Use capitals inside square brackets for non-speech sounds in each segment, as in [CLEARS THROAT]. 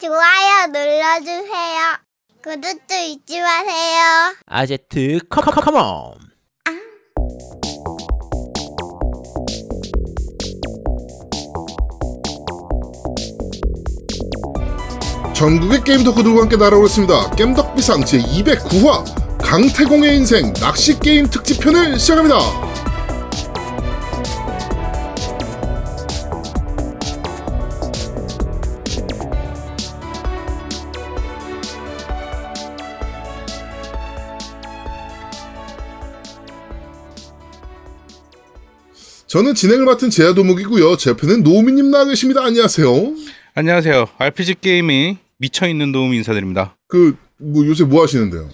좋아요 눌러주세요. 구독도 잊지 마세요. 아제트 컴컴컴온 전국의 게임 덕후들과 함께 날아오겠습니다. 겜덕비상 제209화 강태공의 인생 낚시 게임 특집편을 시작합니다. 저는 진행을 맡은 제야도목이고요. 제 옆에는 노우미님 나와 계십니다. 안녕하세요. 안녕하세요. RPG 게임이 미쳐 있는 도움 인사드립니다. 그 뭐 요새 뭐 하시는데요?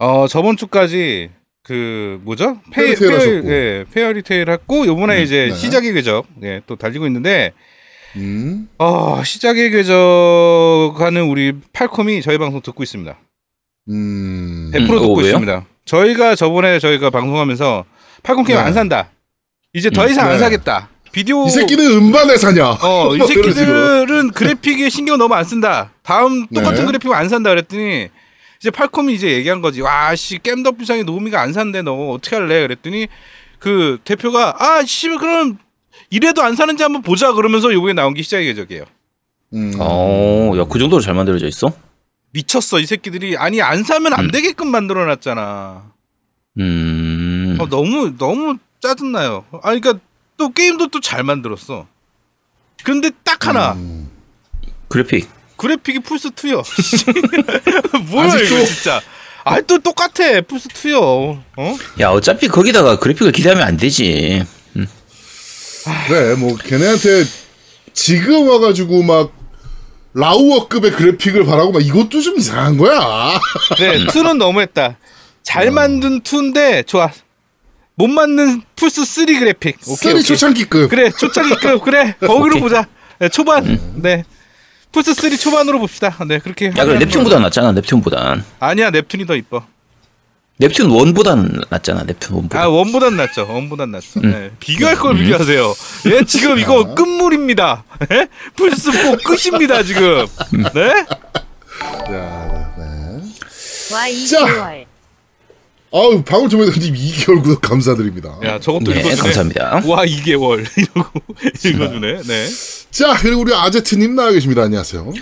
어 저번 주까지 그 뭐죠? 페어리테일 하셨고. 예, 페어리테일 했고 요번에 음, 이제 네. 시작의 궤적 예, 또 달리고 있는데 음. 어 시작의 궤적 하는 우리 팔콤이 저희 방송 듣고 있습니다. 음. 100% 음, 듣고 어, 왜요? 있습니다. 저희가 저번에 저희가 방송하면서 팔콤 게임 네. 안 산다. 이제 더 음, 이상 안 네. 사겠다. 비디오 이 새끼는 음반에 사냐? 어, [LAUGHS] 이. 새끼들은 그래픽에 신경 너무 안 쓴다. 다음 똑같은 네. 그래픽 안 산다 그랬더니 이제 팔콤이 이제 얘기한 거지. 와, 씨, 겜덕 비상에 노미가 안 산대. 너 어떻게 할래? 그랬더니 그 대표가 아, 씨, 그럼 이래도 안 사는지 한번 보자. 그러면서 요번에 나온 게 시작의 계적이에요. 음. 어, 야, 그 정도로 잘 만들어져 있어? 미쳤어, 이 새끼들이. 아니, 안 사면 안 음. 되게끔 만들어 놨잖아. 음. 어, 너무 너무 짜증나요. 아, 그러니까 또 게임도 또 잘 만들었어. 근데 딱 하나. 음. 그래픽. 그래픽이 플스 2요. [LAUGHS] 뭐야 아직도- 이거 진짜. 아 또 똑같아 플스 2요. 어? 야, 어차피 거기다가 그래픽을 기대하면 안 되지. 그래, 뭐, 걔네한테 지금 와가지고 막, 라우어급의 그래픽을 바라고 막 이것도 좀 이상한 거야. 그래 [LAUGHS] 2는 너무했다. 어. 잘 만든 2인데 좋아. 못 만든 플스 3 그래픽. 오케이 three 오케이. 초창기급. 그래 초창기급 [LAUGHS] 그래 거기로 오케이. 보자. 네, 초반. 네. 플스 3 초반으로 봅시다. 네 그렇게. 야, 그래, 넵튠보다 낫잖아, 넵튠보단. 거. 아니야 넵툰이 더 이뻐. 넵튠 1보단 낫잖아, 넵튠 1보다. 아 one보단 낫죠. one보단 낫죠. 네. 비교할 걸 음. 비교하세요. 예 지금 이거 끝물입니다. 예? 플스 4 끝입니다 지금. 네? 야, 네. 와 자. 2개월 아우, 방울토마토님 2개월 구독 감사드립니다. 야 저것도 네, 읽어주네. 감사합니다. 와 2개월 [LAUGHS] 이러고 읽어주네. 네. 자, 그리고 우리 아제트님 나와 계십니다. 안녕하세요.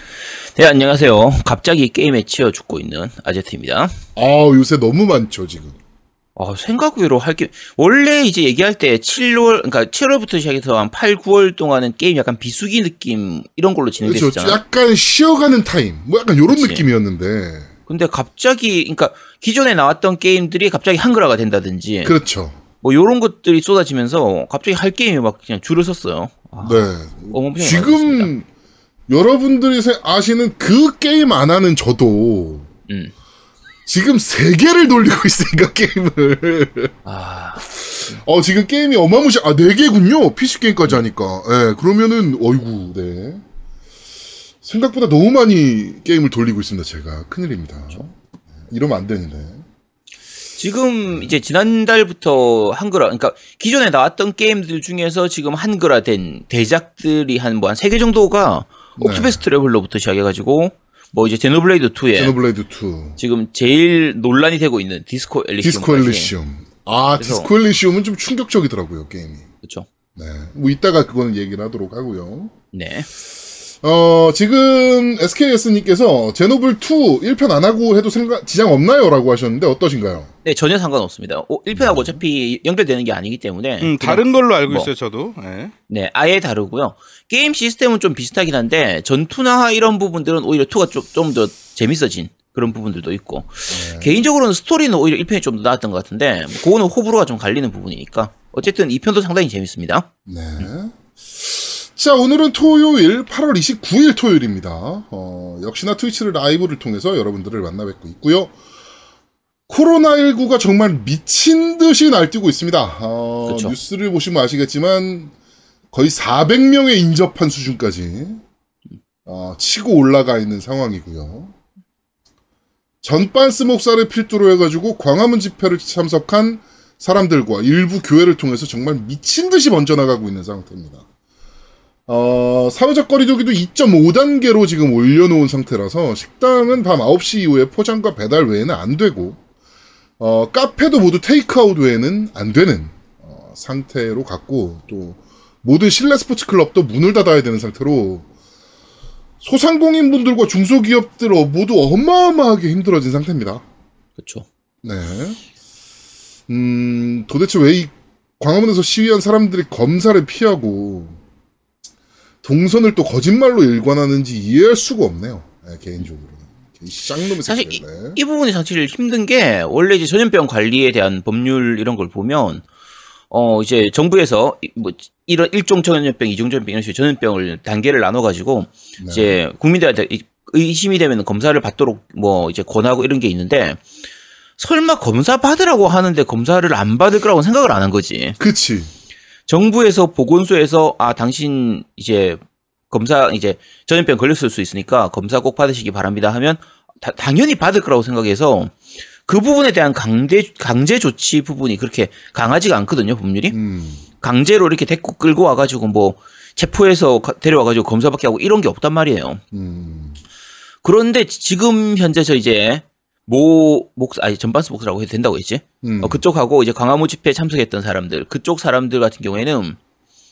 네, 안녕하세요. 갑자기 게임에 치여 죽고 있는 아제트입니다. 아 요새 너무 많죠, 지금. 어, 생각 외로 할 게, 원래 이제 얘기할 때 7월, 그러니까 7월부터 시작해서 한 8, 9월 동안은 게임 약간 비수기 느낌, 이런 걸로 그렇죠. 진행됐었잖아. 약간 쉬어가는 타임. 뭐 약간 요런 그치. 느낌이었는데. 근데 갑자기, 그러니까 기존에 나왔던 게임들이 갑자기 한글화가 된다든지, 그렇죠. 뭐 요런 것들이 쏟아지면서 갑자기 할 게임이 막 그냥 줄을 섰어요. 아, 네. 지금 많았습니다. 여러분들이 세- 아시는 그 게임 안 하는 저도 음. 지금 세 개를 돌리고 있으니까 게임을. 아, 어 지금 게임이 어마무시 아네 개군요. PC 게임까지 하니까. 예. 그러면은 어이구 네. 생각보다 너무 많이 게임을 돌리고 있습니다. 제가 큰일입니다. 이러면 안 되는데. 지금 이제 지난달부터 한글화, 그러니까 기존에 나왔던 게임들 중에서 지금 한글화된 대작들이 한 뭐 한 세 개 정도가 네. 옥토패스 트래블러부터 시작해가지고 뭐 이제 제노블레이드 2에 제노블레이드 2, 지금 제일 논란이 되고 있는 디스코 엘리시움. 디스코 엘리시움. 아 디스코 엘리시움은 좀 충격적이더라고요 게임이. 그렇죠. 네. 뭐 이따가 그거는 얘기를 하도록 하고요. 네. 어, 지금 SKS님께서 제노블 2 1편 안 하고 해도 생각, 지장 없나요? 라고 하셨는데 어떠신가요? 네, 전혀 상관없습니다. 어, 1편하고 어차피 연결되는 게 아니기 때문에. 음, 다른 걸로 알고 뭐. 있어요 저도. 네. 네, 아예 다르고요. 게임 시스템은 좀 비슷하긴 한데 전투나 이런 부분들은 오히려 2가 좀 더 재밌어진 그런 부분들도 있고 개인적으로는 스토리는 오히려 1편이 좀 더 나았던 것 같은데 뭐 그거는 호불호가 좀 갈리는 부분이니까 어쨌든 2편도 상당히 재밌습니다. 네. 자, 오늘은 토요일 8월 29일 토요일입니다. 어, 역시나 트위치를 라이브를 통해서 여러분들을 만나 뵙고 있고요. 코로나19가 정말 미친 듯이 날뛰고 있습니다. 어, 그쵸. 뉴스를 보시면 아시겠지만 거의 400명에 인접한 수준까지 어, 치고 올라가 있는 상황이고요. 전반스 목사를 필두로 해가지고 광화문 집회를 참석한 사람들과 일부 교회를 통해서 정말 미친 듯이 번져나가고 있는 상태입니다. 어, 사회적 거리두기도 2.5단계로 지금 올려놓은 상태라서 식당은 밤 9시 이후에 포장과 배달 외에는 안 되고 어, 카페도 모두 테이크아웃 외에는 안 되는 어, 상태로 갔고 또 모든 실내 스포츠 클럽도 문을 닫아야 되는 상태로 소상공인 분들과 중소기업들 모두 어마어마하게 힘들어진 상태입니다. 그렇죠. 네. 음, 도대체 왜 이 광화문에서 시위한 사람들이 검사를 피하고 동선을 또 거짓말로 일관하는지 이해할 수가 없네요. 네, 개인적으로는. 이 쌍놈의 사실. 이, 네. 이 부분이 사실 힘든 게 원래 이제 전염병 관리에 대한 법률 이런 걸 보면 어 이제 정부에서 이- 뭐 이런 일종 전염병, 이종 전염병 이런 식으로 전염병을 단계를 나눠 가지고 네. 이제 국민들한테 이- 의심이 되면 검사를 받도록 뭐 이제 권하고 이런 게 있는데 설마 검사 받으라고 하는데 검사를 안 받을 거라고 생각을 안 한 거지. 그치. 정부에서 보건소에서 아 당신 이제 검사 이제 전염병 걸렸을 수 있으니까 검사 꼭 받으시기 바랍니다 하면 다- 당연히 받을 거라고 생각해서 그 부분에 대한 강제 강제 조치 부분이 그렇게 강하지가 않거든요 법률이 음. 강제로 이렇게 데리고 끌고 와가지고 뭐 체포해서 가- 데려와가지고 검사받게 하고 이런 게 없단 말이에요. 음. 그런데 지금 현재 저 이제 모 목사 아니 전반수 목사라고 해도 된다고 했지? 음. 어, 그쪽하고 이제 광화문 집회에 참석했던 사람들, 그쪽 사람들 같은 경우에는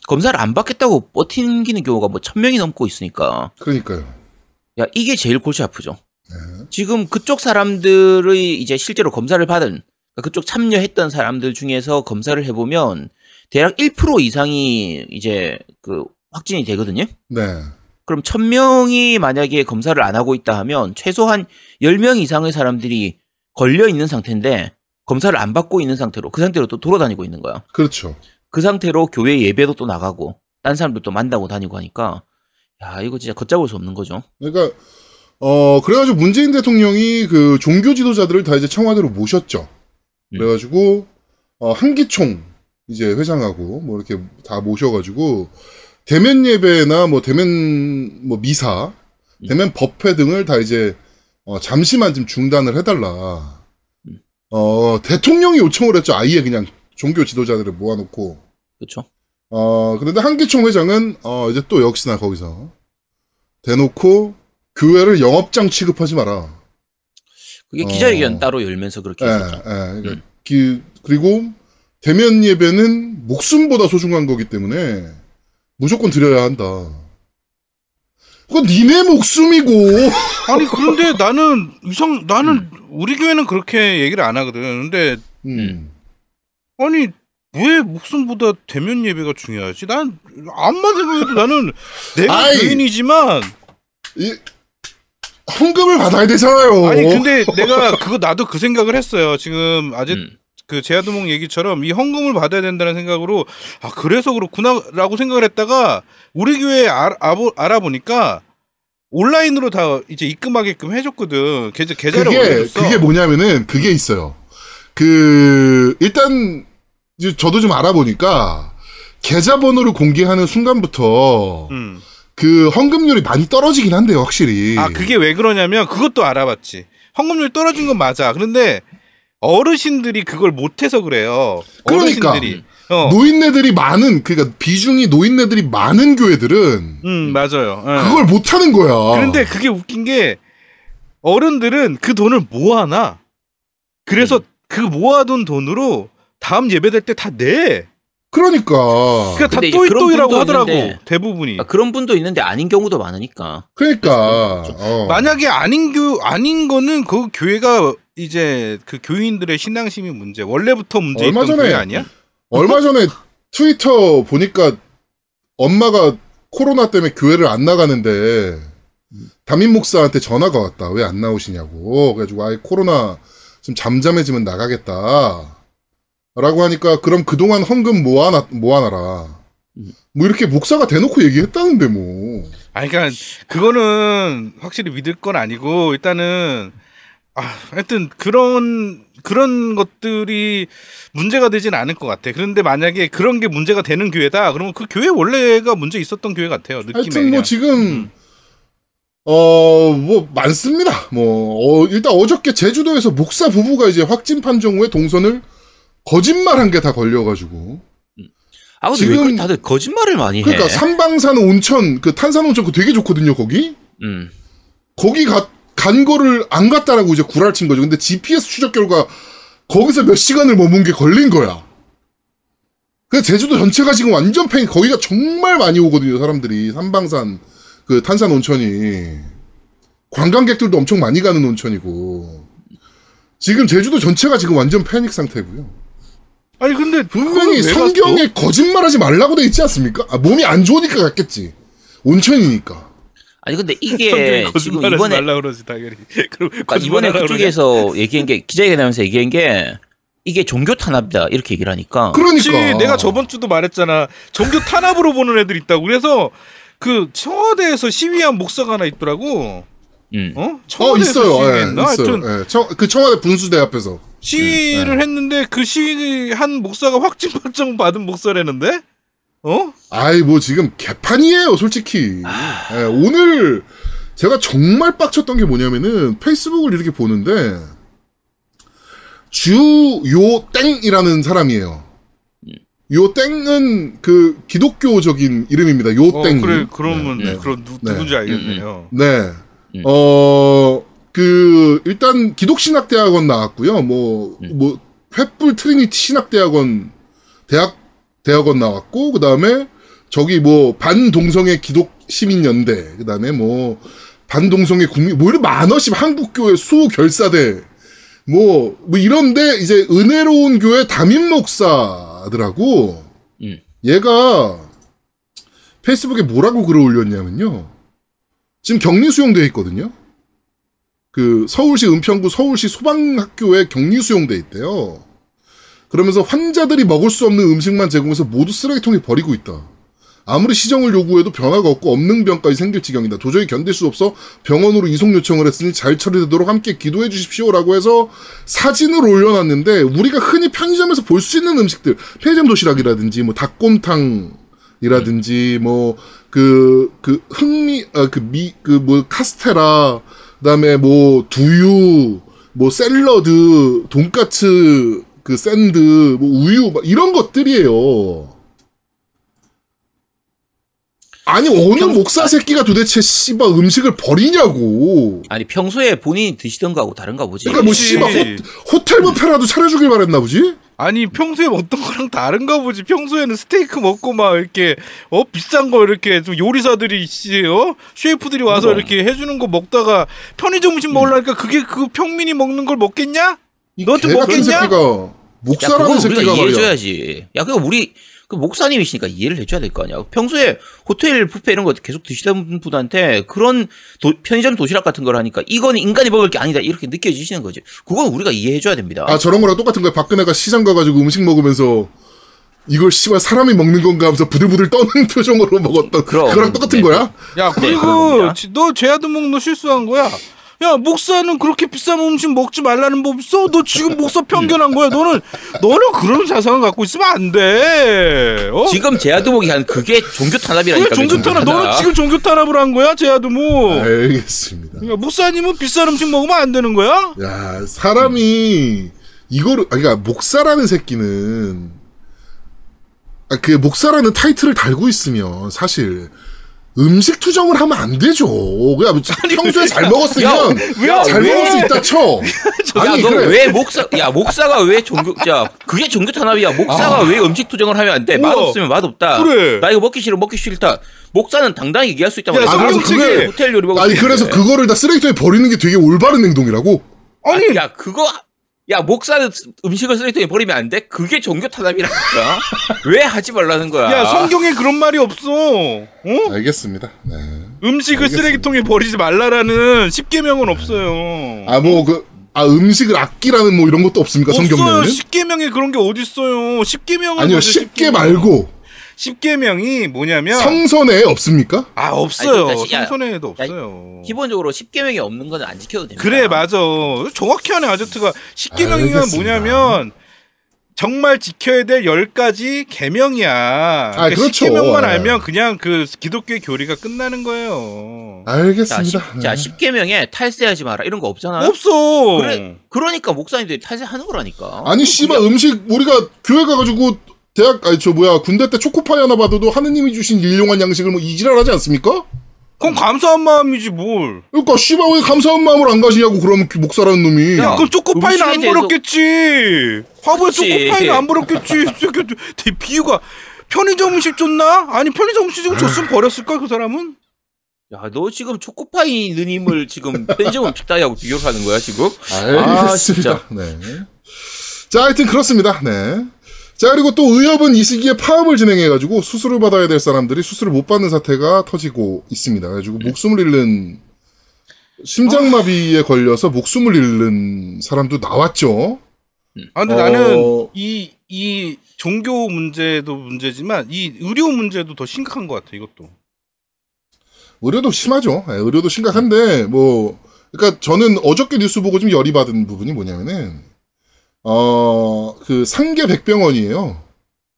검사를 안 받겠다고 버티는 경우가 뭐 천 명이 넘고 있으니까, 그러니까요. 야 이게 제일 골치 아프죠. 네. 지금 그쪽 사람들의 이제 실제로 검사를 받은 그러니까 그쪽 참여했던 사람들 중에서 검사를 해보면 대략 1% 이상이 이제 그 확진이 되거든요. 네. 그럼 천 명이 만약에 검사를 안 하고 있다 하면 최소한 10명 이상의 사람들이 걸려 있는 상태인데 검사를 안 받고 있는 상태로 그 상태로 또 돌아다니고 있는 거야. 그렇죠. 그 상태로 교회 예배도 또 나가고 딴 사람들도 만나고 다니고 하니까 야 이거 진짜 걷잡을 수 없는 거죠. 그러니까 어 그래가지고 문재인 대통령이 그 종교 지도자들을 다 이제 청와대로 모셨죠. 그래가지고 어 한기총 이제 회장하고 뭐 이렇게 다 모셔가지고 대면 예배나 뭐 대면 뭐 미사, 대면 법회 등을 다 이제 어 잠시만 좀 중단을 해달라. 어 대통령이 요청을 했죠. 아예 그냥 종교 지도자들을 모아놓고. 그렇죠. 어, 그런데 한기총 회장은, 어, 이제 또 역시나 거기서 대놓고 교회를 영업장 취급하지 마라. 그게 어. 기자회견 따로 열면서 그렇게 예, 했었죠. 예. 그러니까 기- 그리고 대면 예배는 목숨보다 소중한 거기 때문에 무조건 드려야 한다. 그건 니네 목숨이고. [LAUGHS] 아니 그런데 나는 이상 나는 우리 교회는 그렇게 얘기를 안 하거든. 근데 음. 아니 왜 목숨보다 대면 예배가 중요하지? 난 암만 생각해도 나는 내가 아이. 교인이지만 이, 헌금을 받아야 되잖아요. 아니 근데 내가 그거 나도 그 생각을 했어요. 지금 아직 음. 그 제아드몽 얘기처럼 이 헌금을 받아야 된다는 생각으로 아 그래서 그렇구나라고 생각을 했다가 우리 교회 알, 아보, 알아보니까 온라인으로 다 이제 입금하게끔 해줬거든. 계좌 계좌를 그게. 그게 뭐냐면은 그게 있어요. 그 일단 이제 저도 좀 알아보니까 계좌번호를 공개하는 순간부터 음. 그 헌금률이 많이 떨어지긴 한데요, 확실히. 아 그게 왜 그러냐면 그것도 알아봤지. 헌금률 떨어진 건 맞아. 그런데 어르신들이 그걸 못해서 그래요. 그러니까. 어르신들이. 어. 노인네들이 많은 그러니까 비중이 노인네들이 많은 교회들은 음 맞아요. 예. 그걸 못 하는 거야. 그런데 그게 웃긴 게 어른들은 그 돈을 모아놔. 그래서 그 모아둔 돈으로 다음 예배될 때 다 내. 그러니까 그러니까 다 또이또이라고 하더라고 있는데 대부분이. 아, 그런 분도 있는데 아닌 경우도 많으니까. 그러니까 어. 만약에 아닌 교 아닌 거는 그 교회가 이제 그 교인들의 신앙심이 문제. 원래부터 문제 얼마 전에 교회 아니야? 얼마 전에 트위터 보니까 엄마가 코로나 때문에 교회를 안 나가는데 담임 목사한테 전화가 왔다. 왜 안 나오시냐고. 그래가지고 아예 코로나 좀 잠잠해지면 나가겠다. 라고 하니까 그럼 그동안 헌금 모아놔, 모아놔라. 뭐 이렇게 목사가 대놓고 얘기했다는데 뭐. 아니 그러니까 그거는 확실히 믿을 건 아니고 일단은 아 하여튼 그런 그런 것들이 문제가 되진 않을 것 같아. 그런데 만약에 그런 게 문제가 되는 교회다. 그러면 그 교회 원래가 문제 있었던 교회 같아요. 느낌에 하여튼 그냥. 뭐 지금 음. 어뭐 많습니다. 뭐 어, 일단 어저께 제주도에서 목사 부부가 이제 확진 판정 후에 동선을 거짓말한 게 다 걸려가지고 아 근데 지금- 다들 거짓말을 많이 해? 그러니까 삼방산 온천 그 탄산 온천 그거 되게 좋거든요 거기. 음. 거기 가, 간 거를 안 갔다라고 이제 구랄친 거죠. 근데 GPS 추적 결과 거기서 몇 시간을 머문 게 걸린 거야. 그래서 제주도 전체가 지금 완전 팽, 거기가 정말 많이 오거든요, 사람들이. 삼방산, 그 탄산 온천이. 관광객들도 엄청 많이 가는 온천이고. 지금 제주도 전체가 지금 완전 패닉 상태고요. 아니 근데 분명히 성경에 거짓말하지 말라고 돼 있지 않습니까? 아, 몸이 안 좋으니까 갔겠지. 온천이니까. 아니 근데? 이게 [LAUGHS] 지금 이번에 말라 그러지 당연히. [LAUGHS] 그럼 그러니까 이번에 그쪽에서 얘기한 게 기자회견하면서 얘기한 게 이게 종교 탄압이다 이렇게 얘기를 하니까 그러니까. 그렇지. 내가 저번 주도 말했잖아. 종교 탄압으로 보는 애들 있다고. 그래서 그 청와대에서 시위한 목사가 하나 있더라고. 음. 어? 어, 청와대에서 있어요. 예, 시위했나? 있어요. 하여튼 예, 청, 그 청와대 분수대 앞에서. 시위를 했는데 그 시위 한 목사가 확진 판정 받은 목사라는데? 어? 아이, 뭐 지금 개판이에요, 솔직히. 예, 오늘 제가 정말 빡쳤던 게 뭐냐면은 페이스북을 이렇게 보는데 주요 땡이라는 사람이에요. 요 땡은 그 기독교적인 이름입니다. 요 어, 땡. 그래 그러면 네. 그런 누, 네. 누군지 알겠네요. 네. 음. 어, 그, 일단, 기독신학대학원 나왔고요. 뭐, 음. 뭐, 횃불 트리니티 신학대학원, 대학, 대학원 나왔고, 그 다음에, 저기 뭐, 반동성애 기독 시민연대, 그 다음에 뭐, 반동성애 국민, 뭐, 이런 만원씩 한국교회 수 결사대, 뭐, 뭐, 이런데, 이제, 은혜로운 교회 담임 목사들하고, 음. 얘가, 페이스북에 뭐라고 글을 올렸냐면요. 지금 격리 수용돼 있거든요. 그 서울시 은평구 서울시 소방학교에 격리 수용돼 있대요. 그러면서 환자들이 먹을 수 없는 음식만 제공해서 모두 쓰레기통에 버리고 있다. 아무리 시정을 요구해도 변화가 없고 없는 병까지 생길 지경이다. 도저히 견딜 수 없어 병원으로 이송 요청을 했으니 잘 처리되도록 함께 기도해 주십시오라고 해서 사진을 올려놨는데 우리가 흔히 편의점에서 볼 수 있는 음식들 편의점 도시락이라든지 뭐 닭곰탕이라든지 뭐 그그 흥미 아 그 미 그 뭐 카스테라 그다음에 뭐 두유 뭐 샐러드 돈까츠 그 샌드 뭐 우유 막 이런 것들이에요. 아니 어느 목사 새끼가 도대체 씨발 음식을 버리냐고. 아니 평소에 본인이 드시던 거하고 다른가 보지. 그러니까 뭐 호, 호텔 뷔페라도 차려주길 바랬나 보지? 아니 평소에 먹던 거랑 다른가 보지. 평소에는 스테이크 먹고 막 이렇게 어 비싼 거 이렇게 좀 요리사들이 씨어 셰프들이 와서 그럼. 이렇게 해주는 거 먹다가 편의점 음식 먹으려니까 그게 그 평민이 먹는 걸 먹겠냐? 너좀개 같은 먹겠냐? 새끼가 목사라는 새끼가 말이야. 이해해줘야지. 야 그거 우리 그 목사님이시니까 이해를 해줘야 될 거 아니야. 평소에 호텔 뷔페 이런 거 계속 드시던 분한테 그런 도- 편의점 도시락 같은 걸 하니까 이건 인간이 먹을 게 아니다 이렇게 느껴지시는 거지. 그건 우리가 이해해줘야 됩니다. 아 저런 거랑 똑같은 거야. 박근혜가 시장 가가지고 음식 먹으면서 이걸 씨발 사람이 먹는 건가 하면서 부들부들 떠는 [LAUGHS] 표정으로 먹었던 그럼. 그거랑 똑같은 네. 거야? 야 네, 그리고. 지- 너 제아드목 너 실수한 거야. 야 목사는 그렇게 비싼 음식 먹지 말라는 법 있어? 너 지금 목사 편견한 거야. 너는 너는 그런 사상을 갖고 있으면 안 돼. 어? 지금 제아드목이 한 그게 종교 탄압이라니까. 왜 종교 탄압? 너는 지금 종교 탄압을 한 거야, 제아드목. 알겠습니다. 야, 목사님은 비싼 음식 먹으면 안 되는 거야? 야 사람이 이거를 아 그러니까 목사라는 새끼는 아, 그 목사라는 타이틀을 달고 있으면 사실 음식 투정을 하면 안 되죠. 그냥 평소에 잘 먹었으면 야, 잘 왜? 먹을 수 있다 쳐. [LAUGHS] 아니 야, 너 그래. 왜 목사, 야, 목사가 왜 종교, 야, 그게 종교 탄압이야. 목사가 왜 음식 투정을 하면 안 돼? 우와. 맛없으면 맛 없다. 그래. 나 이거 먹기 싫어, 먹기 싫다. 목사는 당당히 얘기할 수 있단 야, 말이야. 아, 그래서 그게- 호텔 요리 먹을 아니 수 그래서. 그거를 다 쓰레기통에 버리는 게 되게 올바른 행동이라고? 아니, 야, 그거, 야, 목사는 음식을 쓰레기통에 버리면 안 돼? 그게 종교 탄압이라니까. [LAUGHS] 왜 하지 말라는 거야? 야, 성경에 그런 말이 없어. 어? 알겠습니다. 네. 음식을 알겠습니다. 쓰레기통에 버리지 말라라는 십계명은 없어요. 아 뭐 그 아 음식을 아끼라는 뭐 이런 것도 없습니까 없어요. 성경에는? 십계명에 그런 게 어디 있어요? 십계명은 아니요 십계명. 말고 십계명이 뭐냐면 성선에 없습니까? 아 없어요. 아니, 그러니까 야, 성선에도 야, 없어요. 기본적으로 10개명이 없는 건 안 지켜도 됩니다. 그래 맞아. 정확히 하네 십계명이면 알겠습니다. 뭐냐면 정말 지켜야 될열 가지 계명이야. 아, 그렇죠. 십계명만 예. 알면 그냥 그 기독교의 교리가 끝나는 거예요. 자, 알겠습니다. 10, 자, 10개명에 탈세하지 마라. 이런 거 없잖아. 없어. 그래, 그러니까 목사님들이 탈세하는 거라니까. 아니 씨발 음식 우리가 교회 가가지고 대학 아니 저 뭐야 군대 때 초코파이 하나 받아도 하느님이 주신 일용한 양식을 뭐 이지랄하지 않습니까? 그럼 감사한 마음이지 뭘. 그러니까 씨발 왜 감사한 마음을 안 가지냐고 그러면 그 목사라는 놈이 야, 그럼 초코파이는 안 대해서- 버렸겠지. 화보에. 초코파이는 안 [LAUGHS] 새끼, 대 비유가 편의점 음식 줬나? 아니 편의점 음식 줬으면 버렸을까 그 사람은? 야, 너 지금 초코파이 누님을 지금 편의점 음식 따위하고 비교를 하는 거야, 지금? 알겠습니다. 아, 네. 자, 하여튼 그렇습니다. 네. 자, 그리고 또 의협은 이 시기에 파업을 진행해가지고 수술을 받아야 될 사람들이 수술을 못 받는 사태가 터지고 있습니다. 그래가지고 목숨을 잃는, 심장마비에 걸려서 목숨을 잃는 사람도 나왔죠. 아 근데 어. 나는 이 이 종교 문제도 문제지만 이 의료 문제도 더 심각한 것 같아 이것도. 의료도 심하죠. 예, 의료도 심각한데, 뭐, 그러니까 저는 어저께 뉴스 보고 좀 열이 받은 부분이 뭐냐면은, 어, 그 상계 백병원이에요.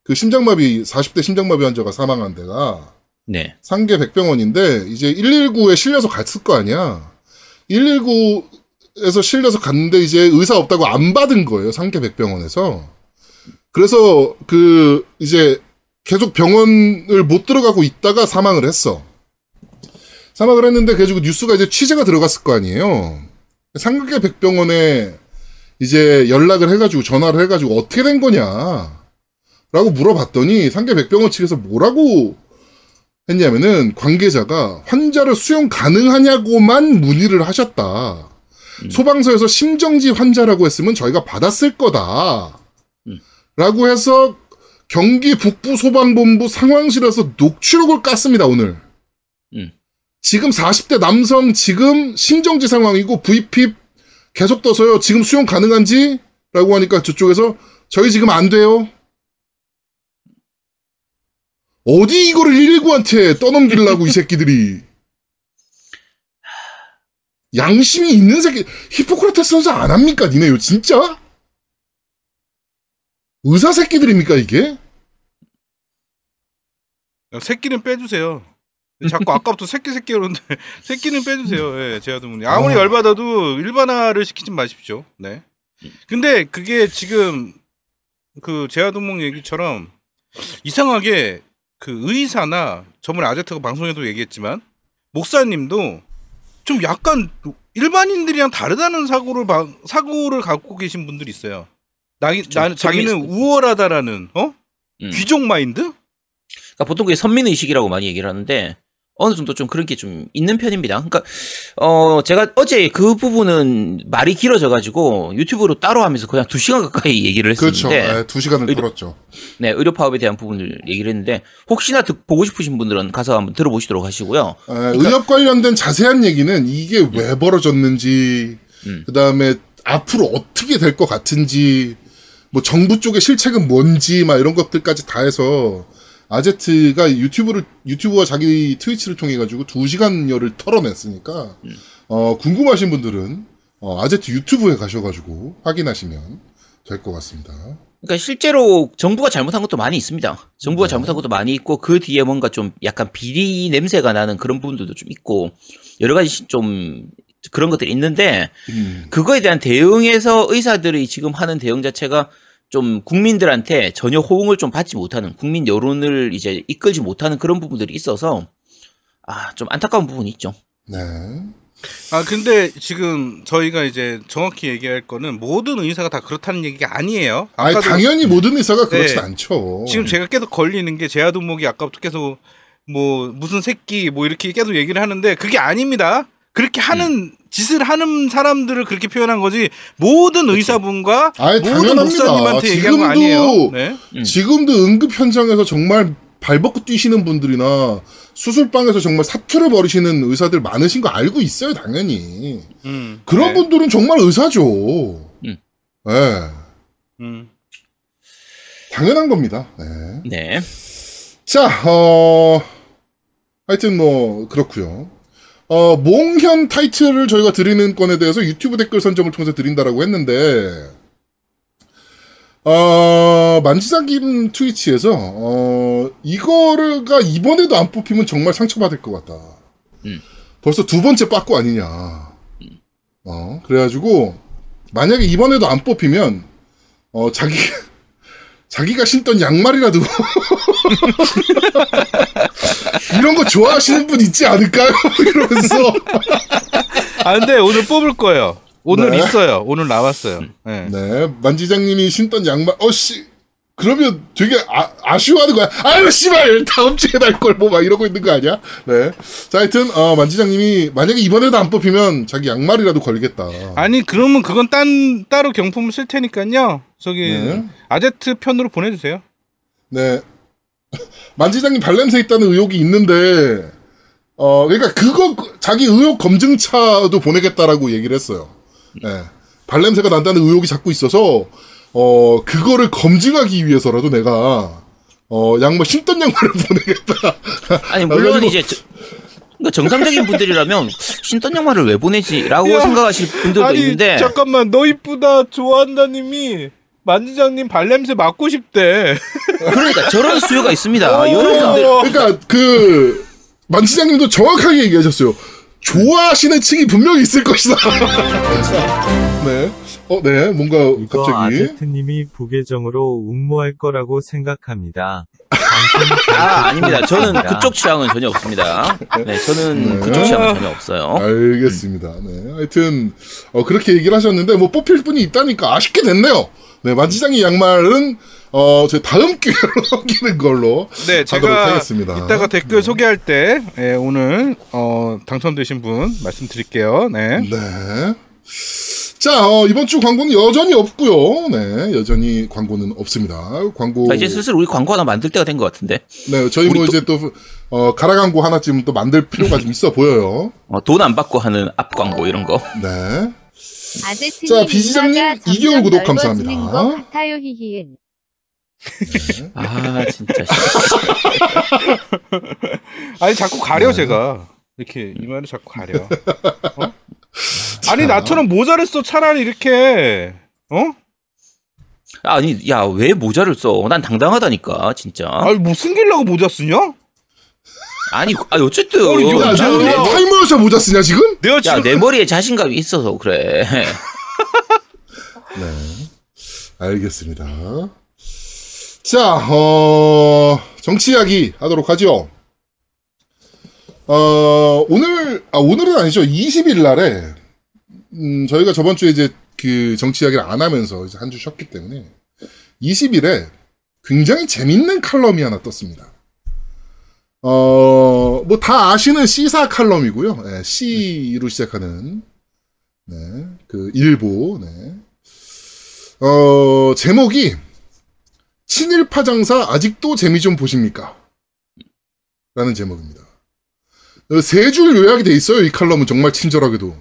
그 심장마비, 40대 심장마비 환자가 사망한 데가 네. 상계 백병원인데, 이제 119에 실려서 갔을 거 아니야. 119에서 실려서 갔는데 이제 의사 없다고 안 받은 거예요. 상계 백병원에서. 그래서 그, 이제 계속 병원을 못 들어가고 있다가 사망을 했어. 사망을 했는데 그래가지고 뉴스가 이제 취재가 들어갔을 거 아니에요. 상계 백병원에 이제 연락을 해가지고 전화를 해가지고 어떻게 된 거냐 라고 물어봤더니 상계 백병원 측에서 뭐라고 했냐면은 관계자가 환자를 수용 가능하냐고만 문의를 하셨다. 소방서에서 심정지 환자라고 했으면 저희가 받았을 거다. 음. 라고 해서 경기 북부 소방본부 상황실에서 녹취록을 깠습니다, 오늘. 음. 지금 40대 남성 지금 심정지 상황이고 VP 계속 떠서요. 지금 수용 가능한지? 라고 하니까 저쪽에서 저희 지금 안 돼요. 어디 이거를 119한테 떠넘기려고 이 새끼들이. [LAUGHS] 양심이 있는 새끼. 히포크라테스 선수 안 합니까? 니네요, 진짜? 의사 새끼들입니까, 이게? 야, 새끼는 빼주세요. 자꾸 [LAUGHS] 아까부터 새끼 새끼 그러는데 [LAUGHS] 새끼는 빼주세요. 예, 제아도문이 아무리 어. 열받아도 일반화를 시키지 마십시오. 네. 근데 그게 지금 그 제아도몽 얘기처럼 이상하게 그 의사나 저번에 아제트가 방송에도 얘기했지만 목사님도 좀 약간 일반인들이랑 다르다는 사고를 바- 사고를 갖고 계신 분들이 있어요. 나. 나는 자기는. 우월하다라는 어 음. 귀족 마인드? 그러니까 보통 그게 선민 의식이라고 많이 얘기를 하는데 어느 정도 좀 그런 게 좀 있는 편입니다. 그러니까 어 제가 어제 그 부분은 말이 길어져 가지고 유튜브로 따로 하면서 그냥 두 시간 가까이 얘기를 그렇죠. 했었는데 예, 두 시간을 의료- 끌었죠. 네 의료 파업에 대한 부분을 얘기를 했는데 혹시나 듣- 보고 싶으신 분들은 가서 한번 들어보시도록 하시고요. 예, 의협 관련된 자세한 얘기는 이게 왜 벌어졌는지, 음. 그 다음에 앞으로 어떻게 될 것 같은지, 뭐 정부 쪽의 실책은 뭔지, 막 이런 것들까지 다 해서, 아제트가 유튜브를, 유튜브와 자기 트위치를 통해 가지고 두 시간여를 털어냈으니까, 어, 궁금하신 분들은, 어, 아제트 유튜브에 가셔가지고 확인하시면 될 것 같습니다. 그러니까 실제로 정부가 잘못한 것도 많이 있습니다. 정부가 잘못한 것도 많이 있고 그 뒤에 뭔가 좀 약간 비리 냄새가 나는 그런 부분들도 좀 있고 여러 가지 시- 좀 그런 것들이 있는데 음. 그거에 대한 대응에서 의사들이 지금 하는 대응 자체가 좀 국민들한테 전혀 호응을 좀 받지 못하는 국민 여론을 이제 이끌지 못하는 그런 부분들이 있어서 아 좀 안타까운 부분이 있죠. 네. 아 근데 지금 저희가 이제 정확히 얘기할 거는 모든 의사가 다 그렇다는 얘기가 아니에요. 아니, 아까도 당연히 모든 의사가 그렇진 네. 않죠. 지금 제가 계속 걸리는 게 제아동목이 아까부터 계속 뭐 무슨 새끼 뭐 이렇게 계속 얘기를 하는데 그게 아닙니다. 그렇게 하는 음. 짓을 하는 사람들을 그렇게 표현한 거지 모든 의사분과 아이, 모든 당연합니다. 목사님한테 얘기한 거 지금도- 아니에요. 네. 음. 지금도 응급 현장에서 정말 발벗고 뛰시는 분들이나 수술방에서 정말 사투를 벌이시는 의사들 많으신 거 알고 있어요, 당연히. 음. 그런 네. 분들은 정말 의사죠. 음. 예. 음. 당연한 겁니다. 네. 네. 자, 어, 하여튼 뭐, 그렇고요 어, 몽현 타이틀을 저희가 드리는 건에 대해서 유튜브 댓글 선정을 통해서 드린다라고 했는데, 어, 만지작님 트위치에서, 어, 이거가 이번에도 안 뽑히면 정말 상처받을 것 같다. 음. 벌써 두 번째 빠꾸 아니냐. 어, 그래가지고, 만약에 이번에도 안 뽑히면, 어, 자기, [LAUGHS] 자기가 신던 양말이라도 [LAUGHS] 이런 거 좋아하시는 분 있지 않을까요? [LAUGHS] 이러면서 아 근데 오늘 뽑을 거예요. 오늘 네. 있어요. 오늘 나왔어요. 네. 네 만지장님이 신던 양말 어씨 그러면 되게 아, 아쉬워하는 거야. 아유 씨발 다음 주에 날걸 뭐 막 이러고 있는 거 아니야? 네. 자 하여튼 어, 만지장님이 만약에 이번에도 안 뽑히면 자기 양말이라도 걸겠다. 아니 그러면 그건 딴 따로 경품을 쓸 테니까요. 저기 네. 아제트 편으로 보내주세요. 네. [LAUGHS] 만지장님 발냄새 있다는 의혹이 있는데, 어, 그러니까 그거, 자기 의혹 검증차도 보내겠다라고 얘기를 했어요. 네. 발냄새가 난다는 의혹이 자꾸 있어서, 어, 그거를 검증하기 위해서라도 내가, 어, 양말, 신던 양말을 [LAUGHS] 보내겠다. 아니 물론 이제 저- 그러니까 정상적인 분들이라면 신던 양말을 왜 보내지라고 야, 생각하실 분들도 아니 있는데 잠깐만 너 이쁘다 좋아한다님이 만지장님 발냄새 맡고 싶대. 그러니까 저런 수요가 있습니다. 오. 여러 분들 그러니까 그, 만지장님도 정확하게 얘기하셨어요. 좋아하시는 층이 분명히 있을 것이다. 네. 어, 네. 뭔가 이거 갑자기. 아제트님이 부계정으로 응모할 거라고 생각합니다. 아 아닙니다. 저는 그쪽 취향은 전혀 없습니다. 네, 저는 네. 그쪽 취향은 전혀 없어요. 알겠습니다. 네. 하여튼, 어, 그렇게 얘기를 하셨는데, 뭐, 뽑힐 분이 있다니까 아쉽게 됐네요. 네, 만지장의 양말은, 어, 저 다음 기회로 [LAUGHS] 넘기는 걸로. 네, 제가 하겠습니다. 이따가 댓글 소개할 때 예, 오늘 어, 당첨되신 분 말씀드릴게요. 네. 네. 자, 어, 이번 주 광고는 여전히 없고요 네, 여전히 광고는 없습니다. 광고. 자, 이제 슬슬 우리 광고 하나 만들 때가 된 것 같은데 네, 저희 뭐 우리 이제 또, 어, 가라 광고 하나쯤 또 만들 필요가 좀 있어 보여요. 어, 돈 안 받고 하는 앞 광고 이런 거. 네. 자, 비지장님 인마가 점점 이개월 구독 넓어지는 감사합니다. 것 같아요, 히히은. 아 진짜. [LAUGHS] 아니 자꾸 가려 제가 이렇게 이마를 자꾸 가려. 어? 아니 나처럼 모자를 써 차라리 이렇게 어? 아니 야 왜 모자를 써? 난 당당하다니까 진짜. 아니 뭐 숨기려고 모자 쓰냐? 아니 아 어쨌든 아니, 이거 야, 저- 너 저- 타이머에서 모자 쓰냐, 지금? 내가 지금 야내 머리에 자신감이 있어서 그래. [LAUGHS] 네. 알겠습니다. 자, 어, 정치 이야기 하도록 하죠. 어, 오늘, 아, 오늘은 아니죠. 20일 날에, 음, 저희가 저번 주에 이제 그 정치 이야기를 안 하면서 이제 한 주 쉬었기 때문에 20일에 굉장히 재밌는 칼럼이 하나 떴습니다. 어, 뭐 다 아시는 시사 칼럼이고요. 네, C로 시작하는, 네, 그 일보, 네. 어, 제목이 친일파 장사 아직도 재미 좀 보십니까? 라는 제목입니다. 세 줄 요약이 돼 있어요. 이 칼럼은 정말 친절하게도.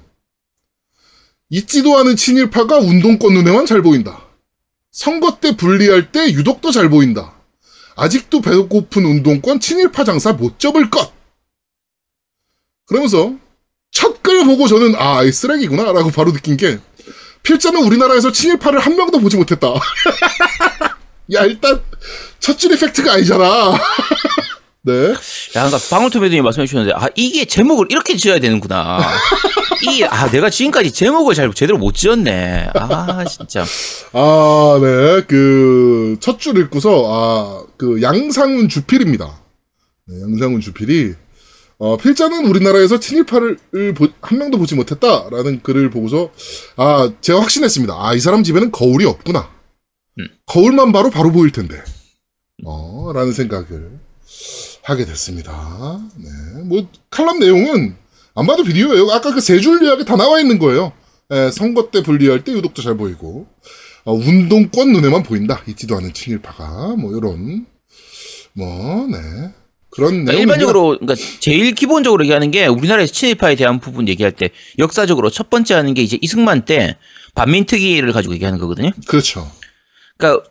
있지도 않은 친일파가 운동권 눈에만 잘 보인다. 선거 때 분리할 때 유독 더 잘 보인다. 아직도 배고픈 운동권 친일파 장사 못 접을 것. 그러면서 첫 글 보고 저는 아, 이 쓰레기구나 라고 바로 느낀 게 필자는 우리나라에서 친일파를 한 명도 보지 못했다. [LAUGHS] 야, 일단, 첫 줄이 팩트가 아니잖아. [LAUGHS] 네. 야, 그러니까 방울토매님이 말씀해 주셨는데, 아, 이게 제목을 이렇게 지어야 되는구나. 이, 아, 내가 지금까지 제목을 잘 제대로 못 지었네. 아, 진짜. 아, 네. 그, 첫 줄 읽고서, 아, 그, 양상훈 주필입니다. 네, 양상훈 주필이, 어, 필자는 우리나라에서 친일파를 보- 한 명도 보지 못했다라는 글을 보고서, 아, 제가 확신했습니다. 아, 이 사람 집에는 거울이 없구나. 음. 거울만 바로 바로 보일 텐데. 어, 라는 생각을 하게 됐습니다. 네. 뭐, 칼럼 내용은 안 봐도 비디오예요. 아까 그 세 줄 요약에 다 나와 있는 거예요. 예, 선거 때 분리할 때 유독도 잘 보이고, 어, 운동권 눈에만 보인다. 있지도 않은 친일파가, 뭐, 요런, 뭐, 네. 그런 그러니까 내용. 일반적으로, 그러니까 제일 기본적으로 얘기하는 게 우리나라에서 친일파에 대한 부분 얘기할 때 역사적으로 첫 번째 하는 게 이제 이승만 때 반민특위를 가지고 얘기하는 거거든요. 그렇죠. 그러니까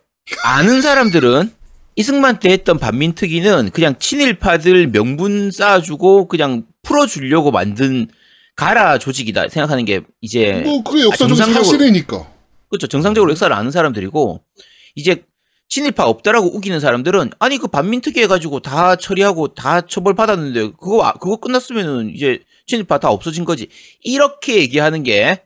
아는 사람들은 이승만 때 했던 반민특위는 그냥 친일파들 명분 쌓아주고 그냥 풀어주려고 만든 가라 조직이다 생각하는 게 이제 뭐, 그게 역사적 사실이니까. 그렇죠 정상적으로 역사를 아는 사람들이고 이제 친일파 없다라고 우기는 사람들은 아니 그 반민특위 해가지고 다 처리하고 다 처벌 받았는데 그거 아- 그거 끝났으면은 이제 친일파 다 없어진 거지 이렇게 얘기하는 게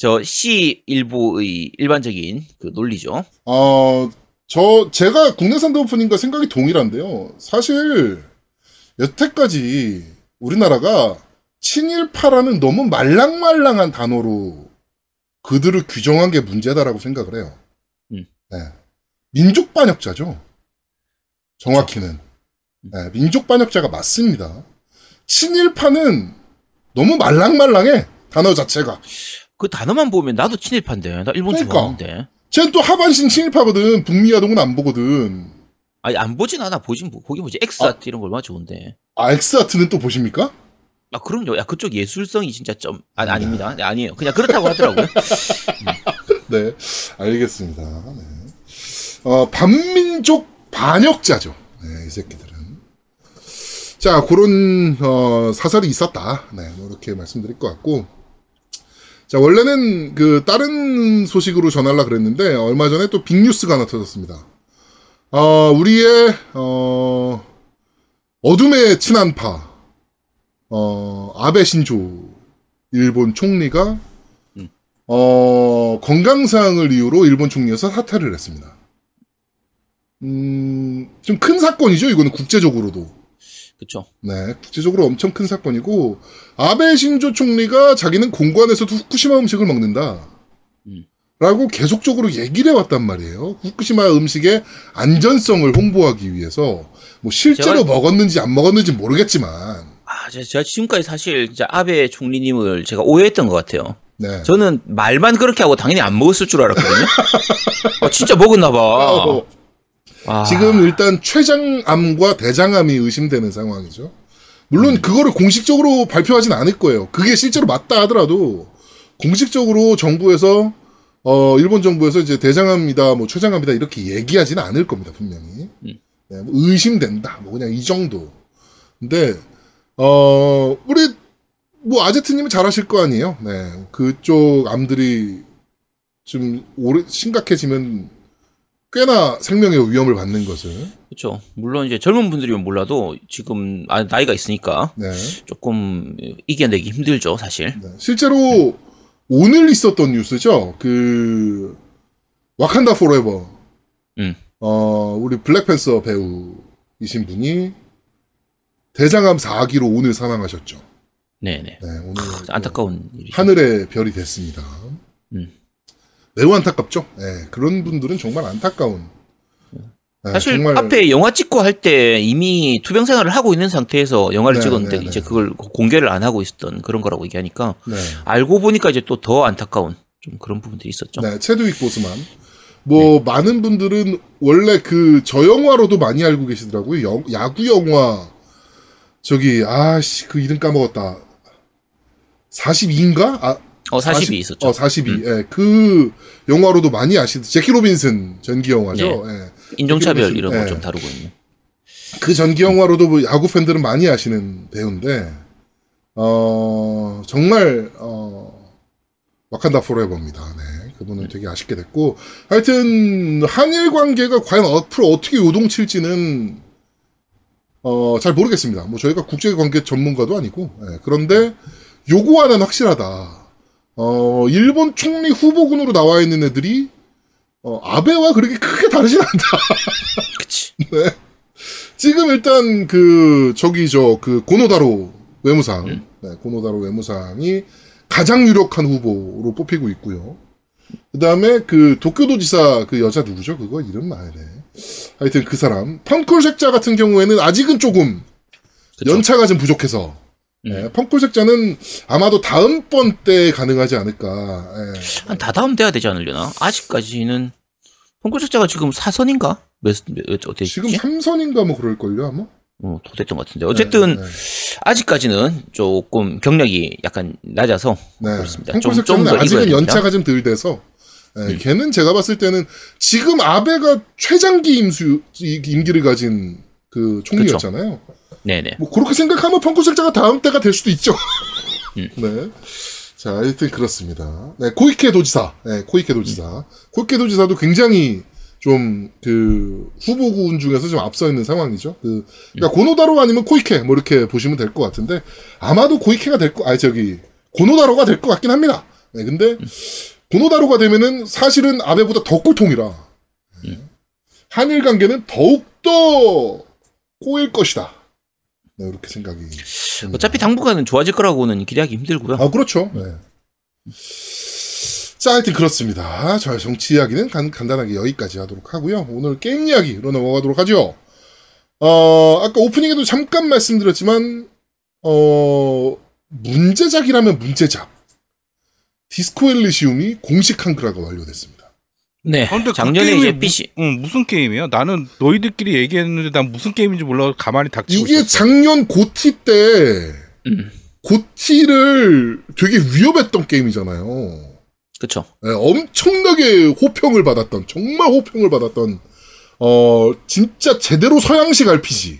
저 C 일부의 일반적인 그 논리죠. 어, 저 제가 국내산 오프닝과 생각이 동일한데요. 사실 여태까지 우리나라가 친일파라는 너무 말랑말랑한 단어로 그들을 규정한 게 문제다라고 생각을 해요. 음. 네. 민족 반역자죠. 정확히는. 네, 민족 반역자가 맞습니다. 친일파는 너무 말랑말랑해. 단어 자체가. 그 단어만 보면 나도 친일파인데 나 일본 그러니까. 좋아하는데 쟤는 또 하반신 친일파거든. 북미 야동은 안 보거든. 아니 안 보진 않아 보진 보- 보긴 보지 엑스아트 이런 거 얼마나 좋은데 아, 엑스아트는 또 보십니까? 아 그럼요 야 그쪽 예술성이 진짜 좀 아니, 아닙니다 네, 아니에요 그냥 그렇다고 하더라고요 [LAUGHS] 네, 알겠습니다. 네. 어, 반민족 반역자죠. 네, 이 새끼들은. 자, 그런, 어, 사설이 있었다. 네, 뭐 이렇게 말씀드릴 것 같고. 자, 원래는 그, 다른 소식으로 전하려 그랬는데, 얼마 전에 또 빅뉴스가 하나 터졌습니다. 어, 우리의, 어, 어둠의 친한 파, 어, 아베 신조, 일본 총리가 어, 건강상을 이유로 일본 총리에서 사퇴를 했습니다. 음, 좀 큰 사건이죠, 이거는 국제적으로도. 그쵸 네, 국제적으로 엄청 큰 사건이고, 아베 신조 총리가 자기는 공관에서도 후쿠시마 음식을 먹는다. 음. 라고 계속적으로 얘기를 해왔단 말이에요. 후쿠시마 음식의 안전성을 홍보하기 위해서, 뭐 실제로 제가- 먹었는지 안 먹었는지 모르겠지만, 아 제가, 지금까지 사실 아베 총리님을 제가 오해했던 것 같아요 네. 저는 말만 그렇게 하고 당연히 안 먹었을 줄 알았거든요 [LAUGHS] 아, 진짜 먹었나 봐 어, 아, 지금 일단 췌장암과 대장암이 의심되는 상황이죠. 물론 음. 그거를 공식적으로 발표하진 않을 거예요. 그게 실제로 맞다 하더라도 공식적으로 정부에서 어 일본 정부에서 이제 대장암이다 뭐 췌장암이다 이렇게 얘기하지는 않을 겁니다 분명히. 음. 네, 뭐 의심된다 뭐 그냥 이 정도. 근데 어 우리 뭐 아제트님은 잘 아실 거 아니에요. 네 그쪽 암들이 좀 오래 심각해지면 꽤나 생명의 위험을 받는 것을 그렇죠 물론 이제 젊은 분들이면 몰라도 지금 아, 나이가 있으니까 네. 조금 이겨내기 힘들죠 사실 네. 실제로 오늘 있었던 뉴스죠. 그 와칸다 forever. 음. 어 우리 블랙팬서 배우이신 분이 대장암 4기로 오늘 사망하셨죠. 네네 네, 오늘 안타까운 일이죠 하늘의 별이 됐습니다. 음. 매우 안타깝죠. 네, 그런 분들은 정말 안타까운. 네, 사실 정말 앞에 영화 찍고 할 때 이미 투병 생활을 하고 있는 상태에서 영화를 네, 찍었는데 네, 네. 이제 그걸 공개를 안 하고 있었던 그런 거라고 얘기하니까 네. 알고 보니까 이제 또 더 안타까운 좀 그런 부분들이 있었죠. 네, 체드윅 보스만. 뭐 많은 분들은 원래 그 저 영화로도 많이 알고 계시더라고요. 영- 야구 영화 저기 아씨 그 이름 까먹었다. 42인가? 아, 어, 40이 있었죠. 어, 42. 예. 그 영화로도 많이 아시던 재키 로빈슨 전기 영화죠. 예. 인종차별 이런 거 네. 좀 다루고 있는. 그 전기 영화로도 뭐 야구 팬들은 많이 아시는 배우인데 어 정말 어 와칸다 forever입니다. 네. 그분은 되게 아쉽게 됐고 하여튼 한일 관계가 과연 앞으로 어떻게 요동칠지는 어 잘 모르겠습니다. 뭐 저희가 국제 관계 전문가도 아니고 예, 그런데 요거 하나는 확실하다. 어 일본 총리 후보군으로 나와 있는 애들이 어 아베와 그렇게 크게 다르진 않다. [LAUGHS] 그치. 지금 일단 그 저기 저 그 고노다로 외무상, 네, 고노다로 외무상이 가장 유력한 후보로 뽑히고 있고요. 그 다음에 그 도쿄도지사 그 여자 누구죠? 그거 이름 나야 돼. 하여튼 그 사람 펑콜 색자 같은 경우에는 아직은 조금 그쵸. 연차가 좀 부족해서 네, 펑콜 색자는 아마도 다음번 때 가능하지 않을까. 예. 한 다다음 돼야 되지 않으려나? 아직까지는 홍구석자가 지금 사선인가? 몇, 몇 어떻게 지금 됐지? 삼선인가 뭐 그럴걸요 아마. 어, 더 됐던 것 같은데. 어쨌든 네, 네. 아직까지는 조금 경력이 약간 낮아서 네. 그렇습니다. 좀- 색자는 좀더 아직은. 연차가 좀 덜 돼서 예, 음. 걔는 제가 봤을 때는 지금 아베가 최장기 임수 이- 임기를 가진 그 총리였잖아요. 네네. 뭐 그렇게 생각하면 fun cool sex좌가 다음 대가 될 수도 있죠. 음. [LAUGHS] 네. 자, 하여튼 그렇습니다. 네, 코이케 도지사. 네, 코이케 도지사. 코이케 도지사도 굉장히 좀 그 후보군 중에서 좀 앞서 있는 상황이죠. 그 그러니까 고노 다로 아니면 코이케 뭐 이렇게 보시면 될 것 같은데 아마도 코이케가 될 거, 아니 저기 고노 다로가 될 것 같긴 합니다. 네, 근데 고노 다로가 되면은 사실은 아베보다 더 꼴통이라. 네. 한일 관계는 더욱더 꼬일 것이다. 네, 이렇게 생각이. 어차피 당분간은 좋아질 거라고는 기대하기 힘들고요. 아, 그렇죠. 네. 자, 하여튼 그렇습니다. 자, 정치 이야기는 간, 간단하게 여기까지 하도록 하고요. 오늘 게임 이야기로 넘어가도록 하죠. 어, 아까 오프닝에도 잠깐 말씀드렸지만, 어, 문제작이라면 문제작. 디스코 엘리시움이 공식 한글화가 완료됐습니다. 네. 아, 근데 그 작년에 게임이 이제 무- PC 응, 무슨 게임이야? 나는 너희들끼리 얘기했는데 난 무슨 게임인지 몰라 가만히 닥치고 이게 있었어. 작년 고티 때, 음. 고티를 되게 위협했던 게임이잖아요. 그쵸. 네, 엄청나게 호평을 받았던 정말 호평을 받았던 어 진짜 제대로 서양식 RPG.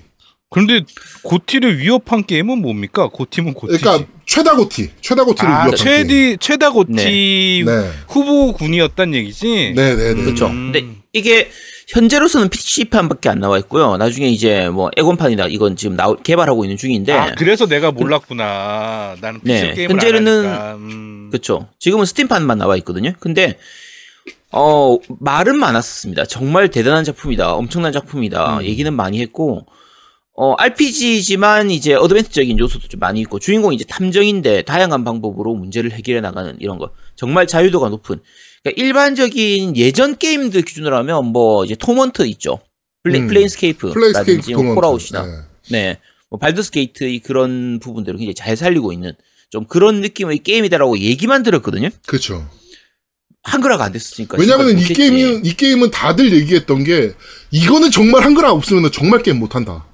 그런데 고티를 위협한 게임은 뭡니까? 고티면 고티지. 그러니까 최다 고티, 최다 고티를 아, 위협한 게임. 최디 최다 고티 네, 후보군이었단 얘기지. 네, 네, 네. 그쵸. 음. 근데 이게 현재로서는 PC판밖에 안 나와 있고요. 나중에 이제 뭐 에곤판이나 이건 지금 나오, 개발하고 있는 중인데. 아, 그래서 내가 몰랐구나. 나는 PC 네, 게임을 현재는 하니까. 음. 그쵸. 지금은 스팀판만 나와 있거든요. 근데, 어, 말은 많았습니다. 정말 대단한 작품이다. 엄청난 작품이다. 음. 얘기는 많이 했고, 어, RPG지만 이제 어드벤처적인 요소도 좀 많이 있고, 주인공이 이제 탐정인데 다양한 방법으로 문제를 해결해 나가는 이런 거. 정말 자유도가 높은. 그러니까 일반적인 예전 게임들 기준으로 하면 뭐 이제 토먼트 있죠. 플레, 음. 플레인스케이프라든지. 폴아웃이나 네. 네. 뭐 발더스 게이트의 그런 부분들을 굉장히 잘 살리고 있는 좀 그런 느낌의 게임이다라고 얘기만 들었거든요. 그렇죠. 한글화가 안 됐으니까. 왜냐하면 이. 게임은 이 게임은 다들 얘기했던 게 이거는 정말 한글화 없으면 정말 게임 못 한다.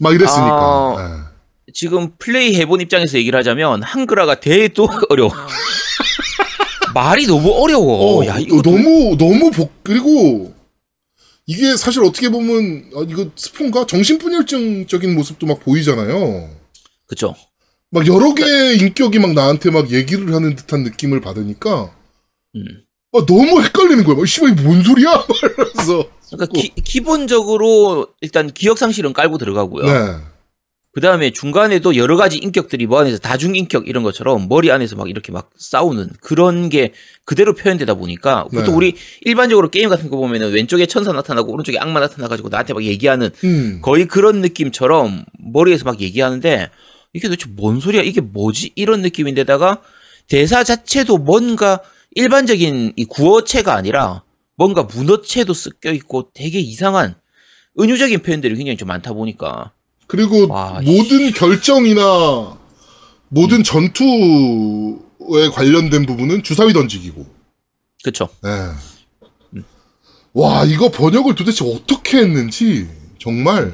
막 이랬으니까. 아, 지금 플레이 해본 입장에서 얘기를 하자면 한글화가 대도 [LAUGHS] 어려워. 말이 너무 어려워. 어, 야, 이거 너무 너무 복 그리고 이게 사실 어떻게 보면 아, 이거 스폰가 정신분열증적인 모습도 막 보이잖아요. 그쵸. 막 여러 개의 인격이 막 나한테 막 얘기를 하는 듯한 느낌을 받으니까 음. 아, 너무 헷갈리는 거야. 막 씨발 뭔 소리야? [LAUGHS] 막 이러면서. 그러니까 기, 기본적으로 일단 기억 상실은 깔고 들어가고요. 네. 그 다음에 중간에도 여러 가지 인격들이 뭐 안에서 다중인격 이런 것처럼 머리 안에서 막 이렇게 막 싸우는 그런 게 그대로 표현되다 보니까 보통 네. 우리 일반적으로 게임 같은 거 보면은 왼쪽에 천사 나타나고 오른쪽에 악마 나타나가지고 나한테 막 얘기하는 음. 거의 그런 느낌처럼 머리에서 막 얘기하는데 이게 도대체 뭔 소리야? 이게 뭐지? 이런 느낌인데다가 대사 자체도 뭔가 일반적인 이 구어체가 아니라 뭔가 문어체도 섞여 있고 되게 이상한 은유적인 표현들이 굉장히 좀 많다 보니까 그리고 와, 모든 결정이나 모든 전투에 관련된 부분은 주사위 던지기고. 그쵸? 네. 와, 이거 번역을 도대체 어떻게 했는지 정말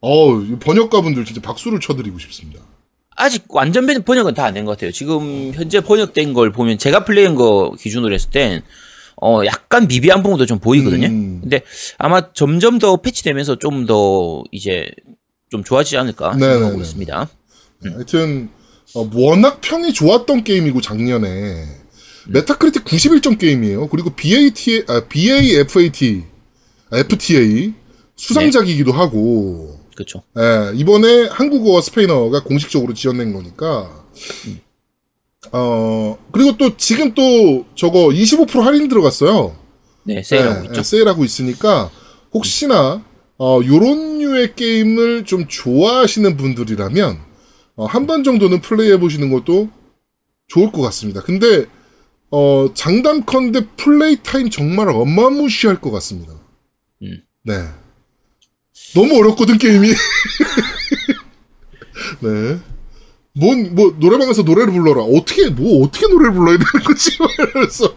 어, 이 번역가분들 진짜 박수를 쳐드리고 싶습니다. 아직 완전 번- 번역은 다 안 된 것 같아요. 지금 현재 번역된 걸 보면 제가 플레이한 거 기준으로 했을 땐 어, 약간 미비한 부분도 좀 보이거든요. 음. 근데 아마 점점 더 패치되면서 좀 더 이제 좀 좋아지지 않을까 네네네. 생각하고 있습니다. 네, 하여튼 어, 워낙 평이 좋았던 게임이고 작년에 메타크리틱 91점 게임이에요. 그리고 BAT, 아, BAFAT, 아, FTA 수상작이기도 하고 그렇죠. 예, 이번에 한국어와 스페인어가 공식적으로 지원된 거니까 어 그리고 또 지금 또 저거 25% 할인 들어갔어요. 네, 세일하고 예, 있죠. 예, 세일하고 있으니까 혹시나 어 요런 류의 게임을 좀 좋아하시는 분들이라면 어, 한 번 정도는 플레이해 보시는 것도 좋을 것 같습니다. 근데 어 장담컨대 플레이 타임 정말 어마무시할 것 같습니다. 음. 네. 너무 어렵거든 게임이. [LAUGHS] 네. 뭔, 뭐, 노래방에서 노래를 불러라. 어떻게, 뭐, 어떻게 노래를 불러야 되는 거지? [LAUGHS] 이러면서.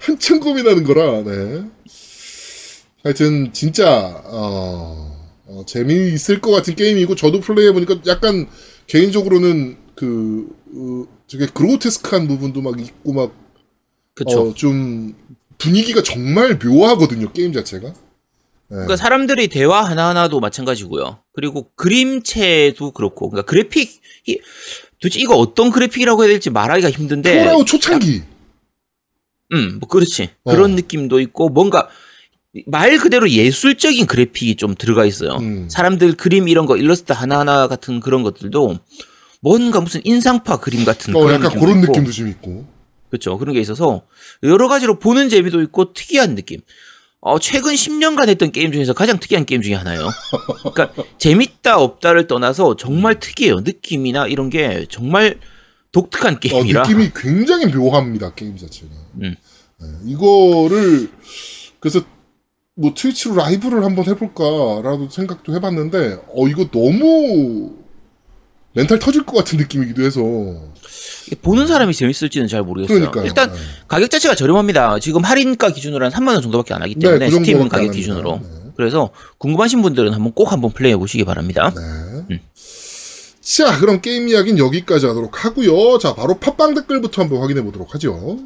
한참 고민하는 거라, 네. 하여튼, 진짜, 어, 어, 재미있을 것 같은 게임이고, 저도 플레이해보니까 약간, 개인적으로는, 그, 어, 되게 그로테스크한 부분도 막 있고, 막, 그렇죠. 어, 좀, 분위기가 정말 묘하거든요, 게임 자체가. 네. 그러니까 사람들의 대화 하나하나도 마찬가지고요. 그리고 그림체도 그렇고, 그러니까 그래픽, 이, 도대체 이거 어떤 그래픽이라고 해야 될지 말하기가 힘든데, 폴아웃 초창기. 음, 뭐 그렇지. 어. 그런 느낌도 있고 뭔가 말 그대로 예술적인 그래픽이 좀 들어가 있어요. 음. 사람들 그림 이런 거 일러스트 하나하나 같은 그런 것들도 뭔가 무슨 인상파 그림 같은 어, 그런 약간 느낌도 그런 있고. 느낌도 좀 있고. 그렇죠. 그런 게 있어서 여러 가지로 보는 재미도 있고 특이한 느낌. 어, 최근 10년간 했던 게임 중에서 가장 특이한 게임 중에 하나예요. 그러니까 재밌다 없다를 떠나서 정말 특이해요. 느낌이나 이런 게 정말 독특한 어, 게임이라. 느낌이 굉장히 묘합니다 게임 자체가. 음. 네, 이거를 그래서 뭐 트위치로 라이브를 한번 해볼까라도 생각도 해봤는데 어 이거 너무 멘탈 터질 것 같은 느낌이기도 해서 보는 사람이 재밌을지는 잘 모르겠어요. 그러니까요. 일단 네. 가격 자체가 저렴합니다. 지금 할인가 기준으로 한 3만 원 정도밖에 안 하기 때문에 네, 그 스팀 정도밖에 안 가격. 기준으로. 네. 그래서 궁금하신 분들은 한번 꼭 한번 플레이해 보시기 바랍니다. 네. 자 그럼 게임 이야기는 여기까지 하도록 하고요. 자 바로 팟빵 댓글부터 한번 확인해 보도록 하죠.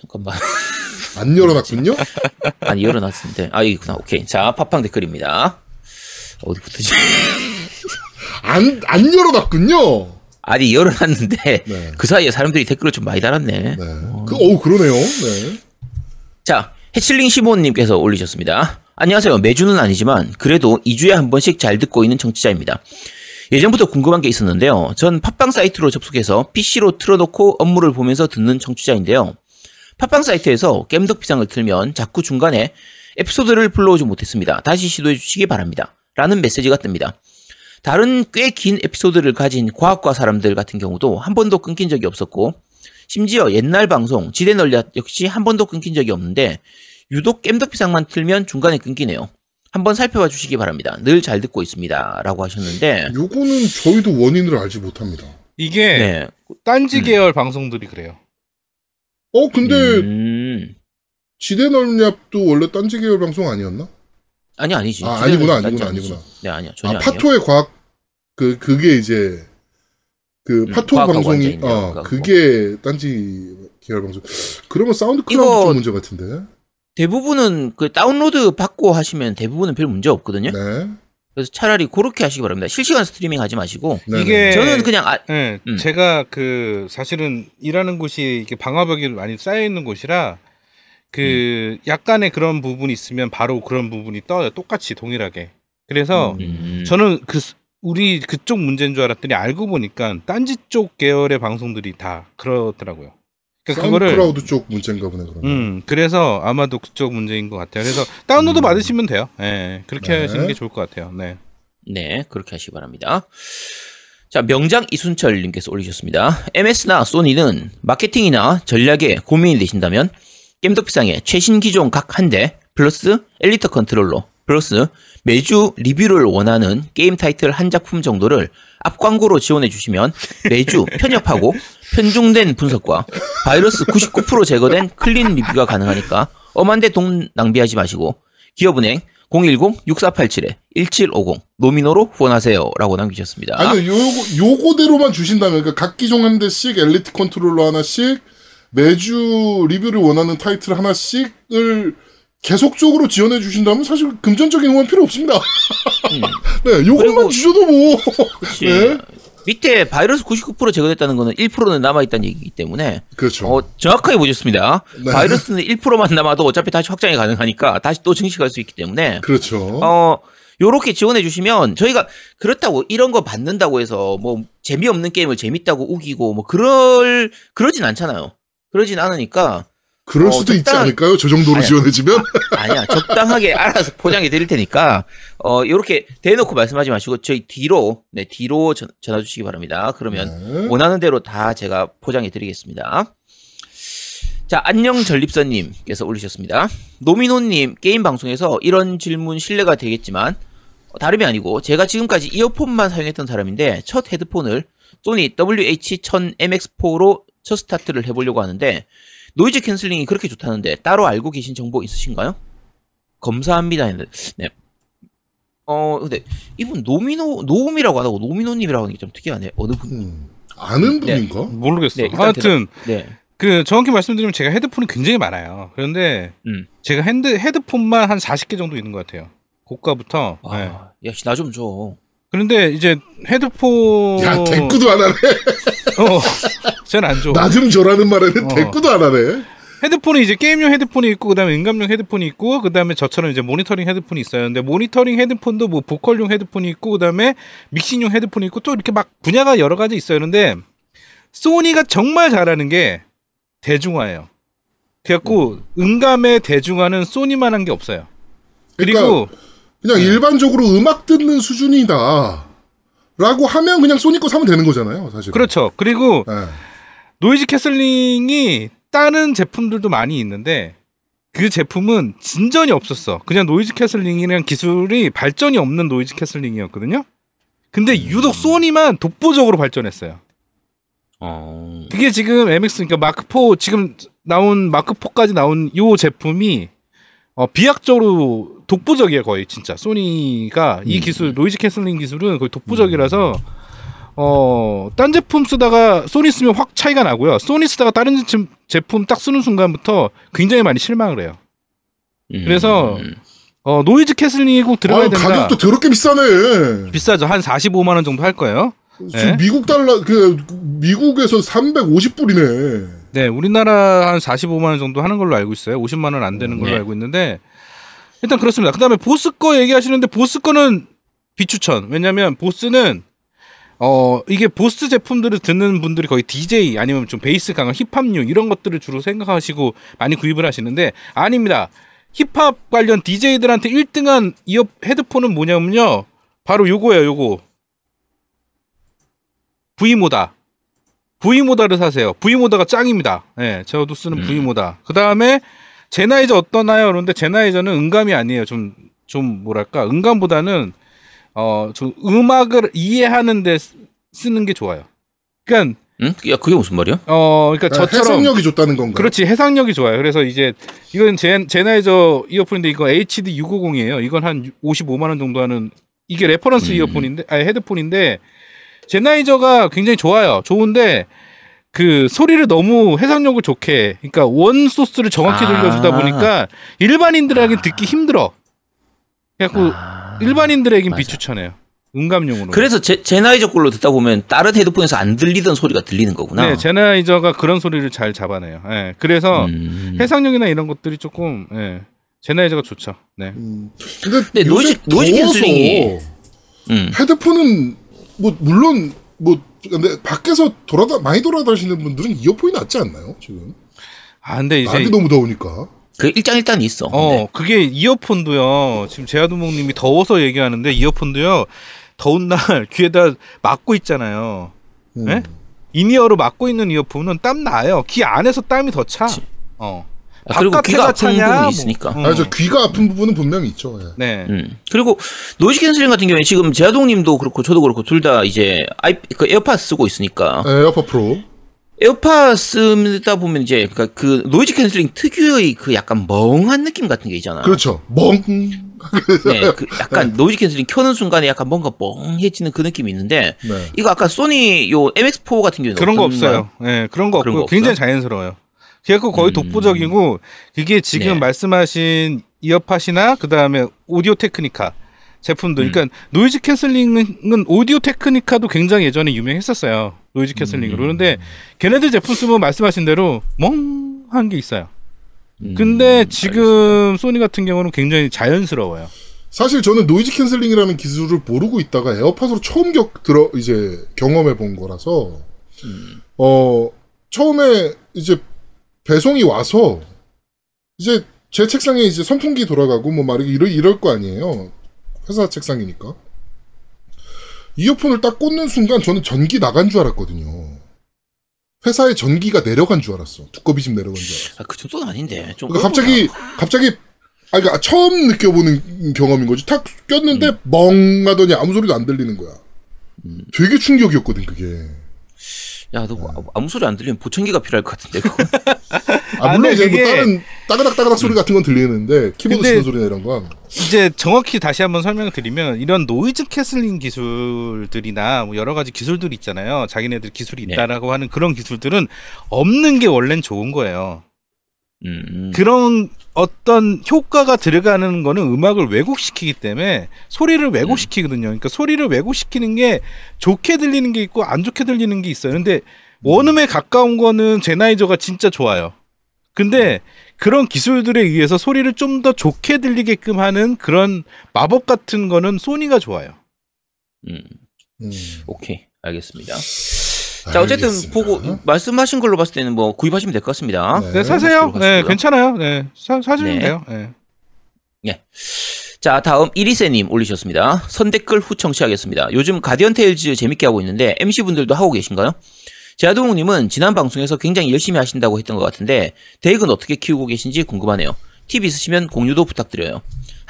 잠깐만. [LAUGHS] 안 열어놨군요. [LAUGHS] 아니 열어놨는데 아 여기구나. 오케이. 자 팟빵 댓글입니다. 어디부터지? [LAUGHS] 안 안 열어놨군요. 아니 열어놨는데 [LAUGHS] 네. 그 사이에 사람들이 댓글을 좀 많이 달았네. 네. 그 어우 그러네요. 네. 자, 해칠링 시모님께서 올리셨습니다. 안녕하세요. 매주는 아니지만 그래도 2주에 한 번씩 잘 듣고 있는 청취자입니다. 예전부터 궁금한 게 있었는데요. 전 팟빵 사이트로 접속해서 PC로 틀어놓고 업무를 보면서 듣는 청취자인데요. 팟빵 사이트에서 겜덕비상을 틀면 자꾸 중간에 에피소드를 불러오지 못했습니다. 다시 시도해 주시기 바랍니다. 라는 메시지가 뜹니다. 다른 꽤 긴 에피소드를 가진 과학과 사람들 같은 경우도 한 번도 끊긴 적이 없었고 심지어 옛날 방송 지대 널리아 역시 한 번도 끊긴 적이 없는데 유독 겜덕비상만 틀면 중간에 끊기네요. 한번 살펴봐 주시기 바랍니다. 늘 잘 듣고 있습니다. 라고 하셨는데 요거는 저희도 원인을 알지 못합니다. 이게 네. 딴지 계열 방송들이 그래요. 어 근데 음, 지대넓얕도 원래 딴지 계열 방송 아니었나? 아니 아니지. 아, 아니구나, 지대넓얕이 아니구나, 아니지. 아니구나. 네, 아니야. 전혀 아 아니에요. 파토의 과학 그 그게 이제 그 음, 파토 방송이 어 그거. 그게 딴지 계열 방송. 그러면 SoundCloud 문제 같은데. 대부분은 그 다운로드 받고 하시면 대부분은 별 문제 없거든요. 네. 그래서 차라리 그렇게 하시기 바랍니다. 실시간 스트리밍 하지 마시고 네. 이게 저는 그냥 아, 네, 음. 제가 그 사실은 일하는 곳이 이게 방화벽이 많이 쌓여 있는 곳이라 그 음. 약간의 그런 부분이 있으면 바로 그런 부분이 떠요. 똑같이 동일하게. 그래서 음, 저는 그 스- 우리 그쪽 문제인 줄 알았더니 알고 보니까 딴지 쪽 계열의 방송들이 다 그렇더라고요. 그러니까 그거를 클라우드 쪽 문제인가 보네 그러면. 음 그래서 아마도 그쪽 문제인 것 같아요. 그래서 다운로드 음. 받으시면 돼요. 예, 그렇게 네. 하시는 게 좋을 것 같아요. 네. 네, 그렇게 하시기 바랍니다. 자, 명장 이순철 님께서 올리셨습니다. MS나 소니는 마케팅이나 전략에 고민이 되신다면 겜덕비상의 최신 기종 각 한 대 플러스 엘리트 컨트롤러 플러스 매주 리뷰를 원하는 게임 타이틀 한 작품 정도를 앞광고로 지원해 주시면 매주 [LAUGHS] 편협하고 편중된 분석과 바이러스 99% 제거된 clean 리뷰가 가능하니까 엄한데 돈 낭비하지 마시고 기업은행 010-6487-1750 노미노로 후원하세요 라고 남기셨습니다. 아니요, 요거, 요거대로만 주신다면, 그러니까 각 기종 한 대씩 엘리트 컨트롤러 하나씩, 매주 리뷰를 원하는 타이틀 하나씩을 계속적으로 지원해 주신다면 사실 금전적인 후원 필요 없습니다. [LAUGHS] 네, 요것만 주셔도 뭐. 네. 밑에 바이러스 99% 제거됐다는 거는 1%는 남아있다는 얘기이기 때문에 그렇죠. 어, 정확하게 보셨습니다. 네. 바이러스는 1%만 남아도 어차피 다시 확장이 가능하니까 다시 또 증식할 수 있기 때문에 그렇죠. 어 요렇게 지원해 주시면 저희가 그렇다고 이런 거 받는다고 해서 뭐 재미없는 게임을 재밌다고 우기고 뭐 그럴 그러진 않잖아요. 그러진 않으니까 그럴 어, 수도 있지 적당한- 않을까요? 저 정도로 아니야. 지원해주면? [LAUGHS] 아니야 적당하게 알아서 포장해 드릴 테니까 어 요렇게 대놓고 말씀하지 마시고 저희 뒤로 네 뒤로 전, 전화 주시기 바랍니다. 그러면 네. 원하는 대로 다 제가 포장해 드리겠습니다. 자, 안녕 전립선님께서 올리셨습니다. 노미노님 게임 방송에서 이런 질문 실례가 되겠지만 어, 다름이 아니고 제가 지금까지 이어폰만 사용했던 사람인데 첫 헤드폰을 소니 WH-1000MX4로 첫 스타트를 해보려고 하는데 noise canceling이 그렇게 좋다는데 따로 알고 계신 정보 있으신가요? 감사합니다. 했는데, 네. 어, 근데 이분 노미노 노움이라고 안 하고 노미노님이라고 하는 게 좀 특이하네. 어느 분? 음, 아는 네. 분인가? 모르겠어요. 네, 일단 하여튼 네. 그 정확히 말씀드리면 제가 헤드폰이 굉장히 많아요. 그런데 음. 제가 핸드 헤드폰만 한 40개 정도 있는 것 같아요. 고가부터. 아, 네. 역시 나 좀 줘. 그런데 이제 헤드폰 야, 대꾸도 안 하네. [LAUGHS] 어, 저는 안 줘. 나 좀 줘라는 말에는 어. 대꾸도 안 하네. 헤드폰이 이제 게임용 헤드폰이 있고 그다음에 음감용 헤드폰이 있고 그다음에 저처럼 이제 모니터링 헤드폰이 있어요. 근데 모니터링 헤드폰도 뭐 보컬용 헤드폰이 있고 그다음에 믹싱용 헤드폰이 있고 또 이렇게 막 분야가 여러 가지 있어요. 그런데 소니가 정말 잘하는 게 대중화예요. 그래갖고 음감에 대중화는 소니만한 게 없어요. 그리고 그러니까 그냥 일반적으로 음악 듣는 수준이다. 라고 하면 그냥 소니 거 사면 되는 거잖아요, 사실. 그렇죠. 그리고 예. noise canceling이 다른 제품들도 많이 있는데 그 제품은 진전이 없었어. 그냥 noise canceling이라는 기술이 발전이 없는 noise canceling이었거든요. 근데 유독 소니만 독보적으로 발전했어요. 어. 그게 지금 MX 그러니까 마크 4 지금 나온 마크 4까지 나온 요 제품이 어, 비약적으로 독보적이에요 거의 진짜 소니가 이 기술 noise canceling 기술은 거의 독보적이라서 어, 딴 제품 쓰다가 소니 쓰면 확 차이가 나고요. 소니 쓰다가 다른 제- 제품 딱 쓰는 순간부터 굉장히 많이 실망을 해요. 음. 그래서 어, noise canceling이 꼭 들어가야 아, 된다. 가격도 더럽게 비싸네. 비싸죠. 한 45만 원 정도 할 거예요. 지금 네. 미국 달러 그 미국에서 350불이네. 네, 우리나라 한 45만 원 정도 하는 걸로 알고 있어요. 50만 원 안 되는 걸로 네. 알고 있는데 일단 그렇습니다. 그다음에 보스 거 얘기하시는데 보스 거는 비추천. 왜냐면 보스는 어 이게 보스 제품들을 듣는 분들이 거의 DJ 아니면 좀 베이스 강한 힙합류 이런 것들을 주로 생각하시고 많이 구입을 하시는데 아닙니다. 힙합 관련 DJ들한테 1등한 이어 헤드폰은 뭐냐면요. 바로 요거예요, 요거. V모다. V모다를 사세요. V모다가 짱입니다. 예, 저도 쓰는 V모다. 그 다음에 제나이저 어떠나요? 그런데 제나이저는 음감이 아니에요. 좀, 좀 뭐랄까. 음감보다는, 어, 좀 음악을 이해하는 데 쓰- 쓰는 게 좋아요. 그러니까, 응? 야, 그게 무슨 말이야? 어, 그러니까 아, 저처럼. 해석력이 좋다는 건가? 그렇지 해상력이 좋아요. 그래서 이제 이건 제, 젠하이저 이어폰인데 이거 HD 650이에요. 이건 한 55만 원 정도 하는 이게 reference 이어폰인데 아니 헤드폰인데 젠하이저가 굉장히 좋아요. 좋은데 그 소리를 너무 해상력을 좋게 그러니까 원 소스를 정확히 아. 들려주다 보니까 일반인들에게 듣기 힘들어. 그래갖고 아. 일반인들에겐. 비추천해요. 음감용으로. 그래서 제, 젠하이저 걸로 듣다 보면 다른 헤드폰에서 안 들리던 소리가 들리는 거구나. 네, 젠하이저가 그런 소리를 잘 잡아내요. 예. 그래서 음. 해상력이나 이런 것들이 조금 예. 젠하이저가 좋죠. 네. 음. 근데, 근데 noise- noise canceling이- 음. 헤드폰은 뭐 물론 뭐 근데 밖에서 돌아다 많이 돌아다니시는 분들은 이어폰이 낫지 않나요? 지금 아 근데 이제 날이 너무 더우니까. 그 일장 일단이 있어. 어 근데. 그게 이어폰도요. 지금 제아두목님이 더워서 얘기하는데 이어폰도요. 더운 날 [LAUGHS] 귀에다 막고 있잖아요. 음. 네? in-ear로 막고 있는 이어폰은 땀 나요. 귀 안에서 땀이 더 차. 그치. 어. 아, 그리고 귀가 아픈 차냐, 부분이 뭐. 있으니까. 음. 아, 저 귀가 아픈 부분은 분명히 있죠. 예. 네. 음. 그리고 noise canceling 같은 경우에 지금 제아동님도 그렇고 저도 그렇고 둘 다 이제 아이 그 에어팟 쓰고 있으니까 AirPod Pro. 에어팟 쓰다 보면 이제 그러니까 그 noise canceling 특유의 그 약간 멍한 느낌 같은 게 있잖아. 그렇죠. 멍. [LAUGHS] 네, 그 약간 noise canceling 켜는 순간에 약간 뭔가 멍해지는 그 느낌이 있는데 네. 이거 아까 소니 요 MX4 같은 경우는 그런 거? 없어요. 예, 그런 거 그런 없고 거? 굉장히 자연스러워요. 그래갖고 거의 음. 독보적이고 그게 지금 네. 말씀하신 이어팟이나 그 다음에 Audio-Technica 제품들, 음. 그러니까 noise canceling은 Audio-Technica도 굉장히 예전에 유명했었어요. noise canceling으로. 음. 그런데 걔네들 제품 쓰면 말씀하신 대로 멍한 게 있어요. 음, 근데 지금 소니 같은 경우는 굉장히 자연스러워요. 사실 저는 noise canceling이라는 기술을 모르고 있다가 에어팟으로 처음 격 들어 이제 경험해 본 거라서 어 처음에 이제 배송이 와서 이제 제 책상에 이제 선풍기 돌아가고 뭐 말이 이럴 이럴 거 아니에요 회사 책상이니까 이어폰을 딱 꽂는 순간 저는 전기 나간 줄 알았거든요 회사에 전기가 내려간 줄 알았어 두꺼비 집 내려간 줄 알았어 아, 그 정도는 아닌데. 좀 그러니까 갑자기 갑자기 아 그러니까 처음 느껴보는 경험인 거지. 탁 꼈는데 멍하더니 아무 소리도 안 들리는 거야. 되게 충격이었거든 그게. 야, 너뭐 아무 소리 안 들리면 보청기가 필요할 것 같은데. 그거. 아, 아, 물론 이제 뭐 그게- 다른 따그닥 따그닥 소리 같은 건 들리는데 키보드 치는 소리나 이런 건. 이제 정확히 다시 한번 설명을 드리면 이런 noise canceling 기술들이나 뭐 여러 가지 기술들이 있잖아요. 자기네들 기술이 네. 있다라고 하는 그런 기술들은 없는 게 원래는 좋은 거예요. 음. 그런 어떤 효과가 들어가는 거는 음악을 왜곡시키기 때문에 소리를 왜곡시키거든요. 그러니까 소리를 왜곡시키는 게 좋게 들리는 게 있고 안 좋게 들리는 게 있어요. 근데 원음에 가까운 거는 제나이저가 진짜 좋아요. 근데 그런 기술들에 의해서 소리를 좀 더 좋게 들리게끔 하는 그런 마법 같은 거는 소니가 좋아요. 음. 음. 오케이. 알겠습니다. 자 어쨌든 알겠습니다. 보고 말씀하신 걸로 봤을 때는 뭐 구입하시면 될 것 같습니다. 네. 네, 사세요. 네, 괜찮아요. 네, 사, 사주면 네. 돼요. 네. 자 다음 이리세님 올리셨습니다. 선댓글 후 청취하겠습니다. 요즘 가디언 테일즈 재밌게 하고 있는데 MC 분들도 하고 계신가요? 제아동욱님은 지난 방송에서 굉장히 열심히 하신다고 했던 것 같은데 덱은 어떻게 키우고 계신지 궁금하네요. 팁 있으시면 공유도 부탁드려요.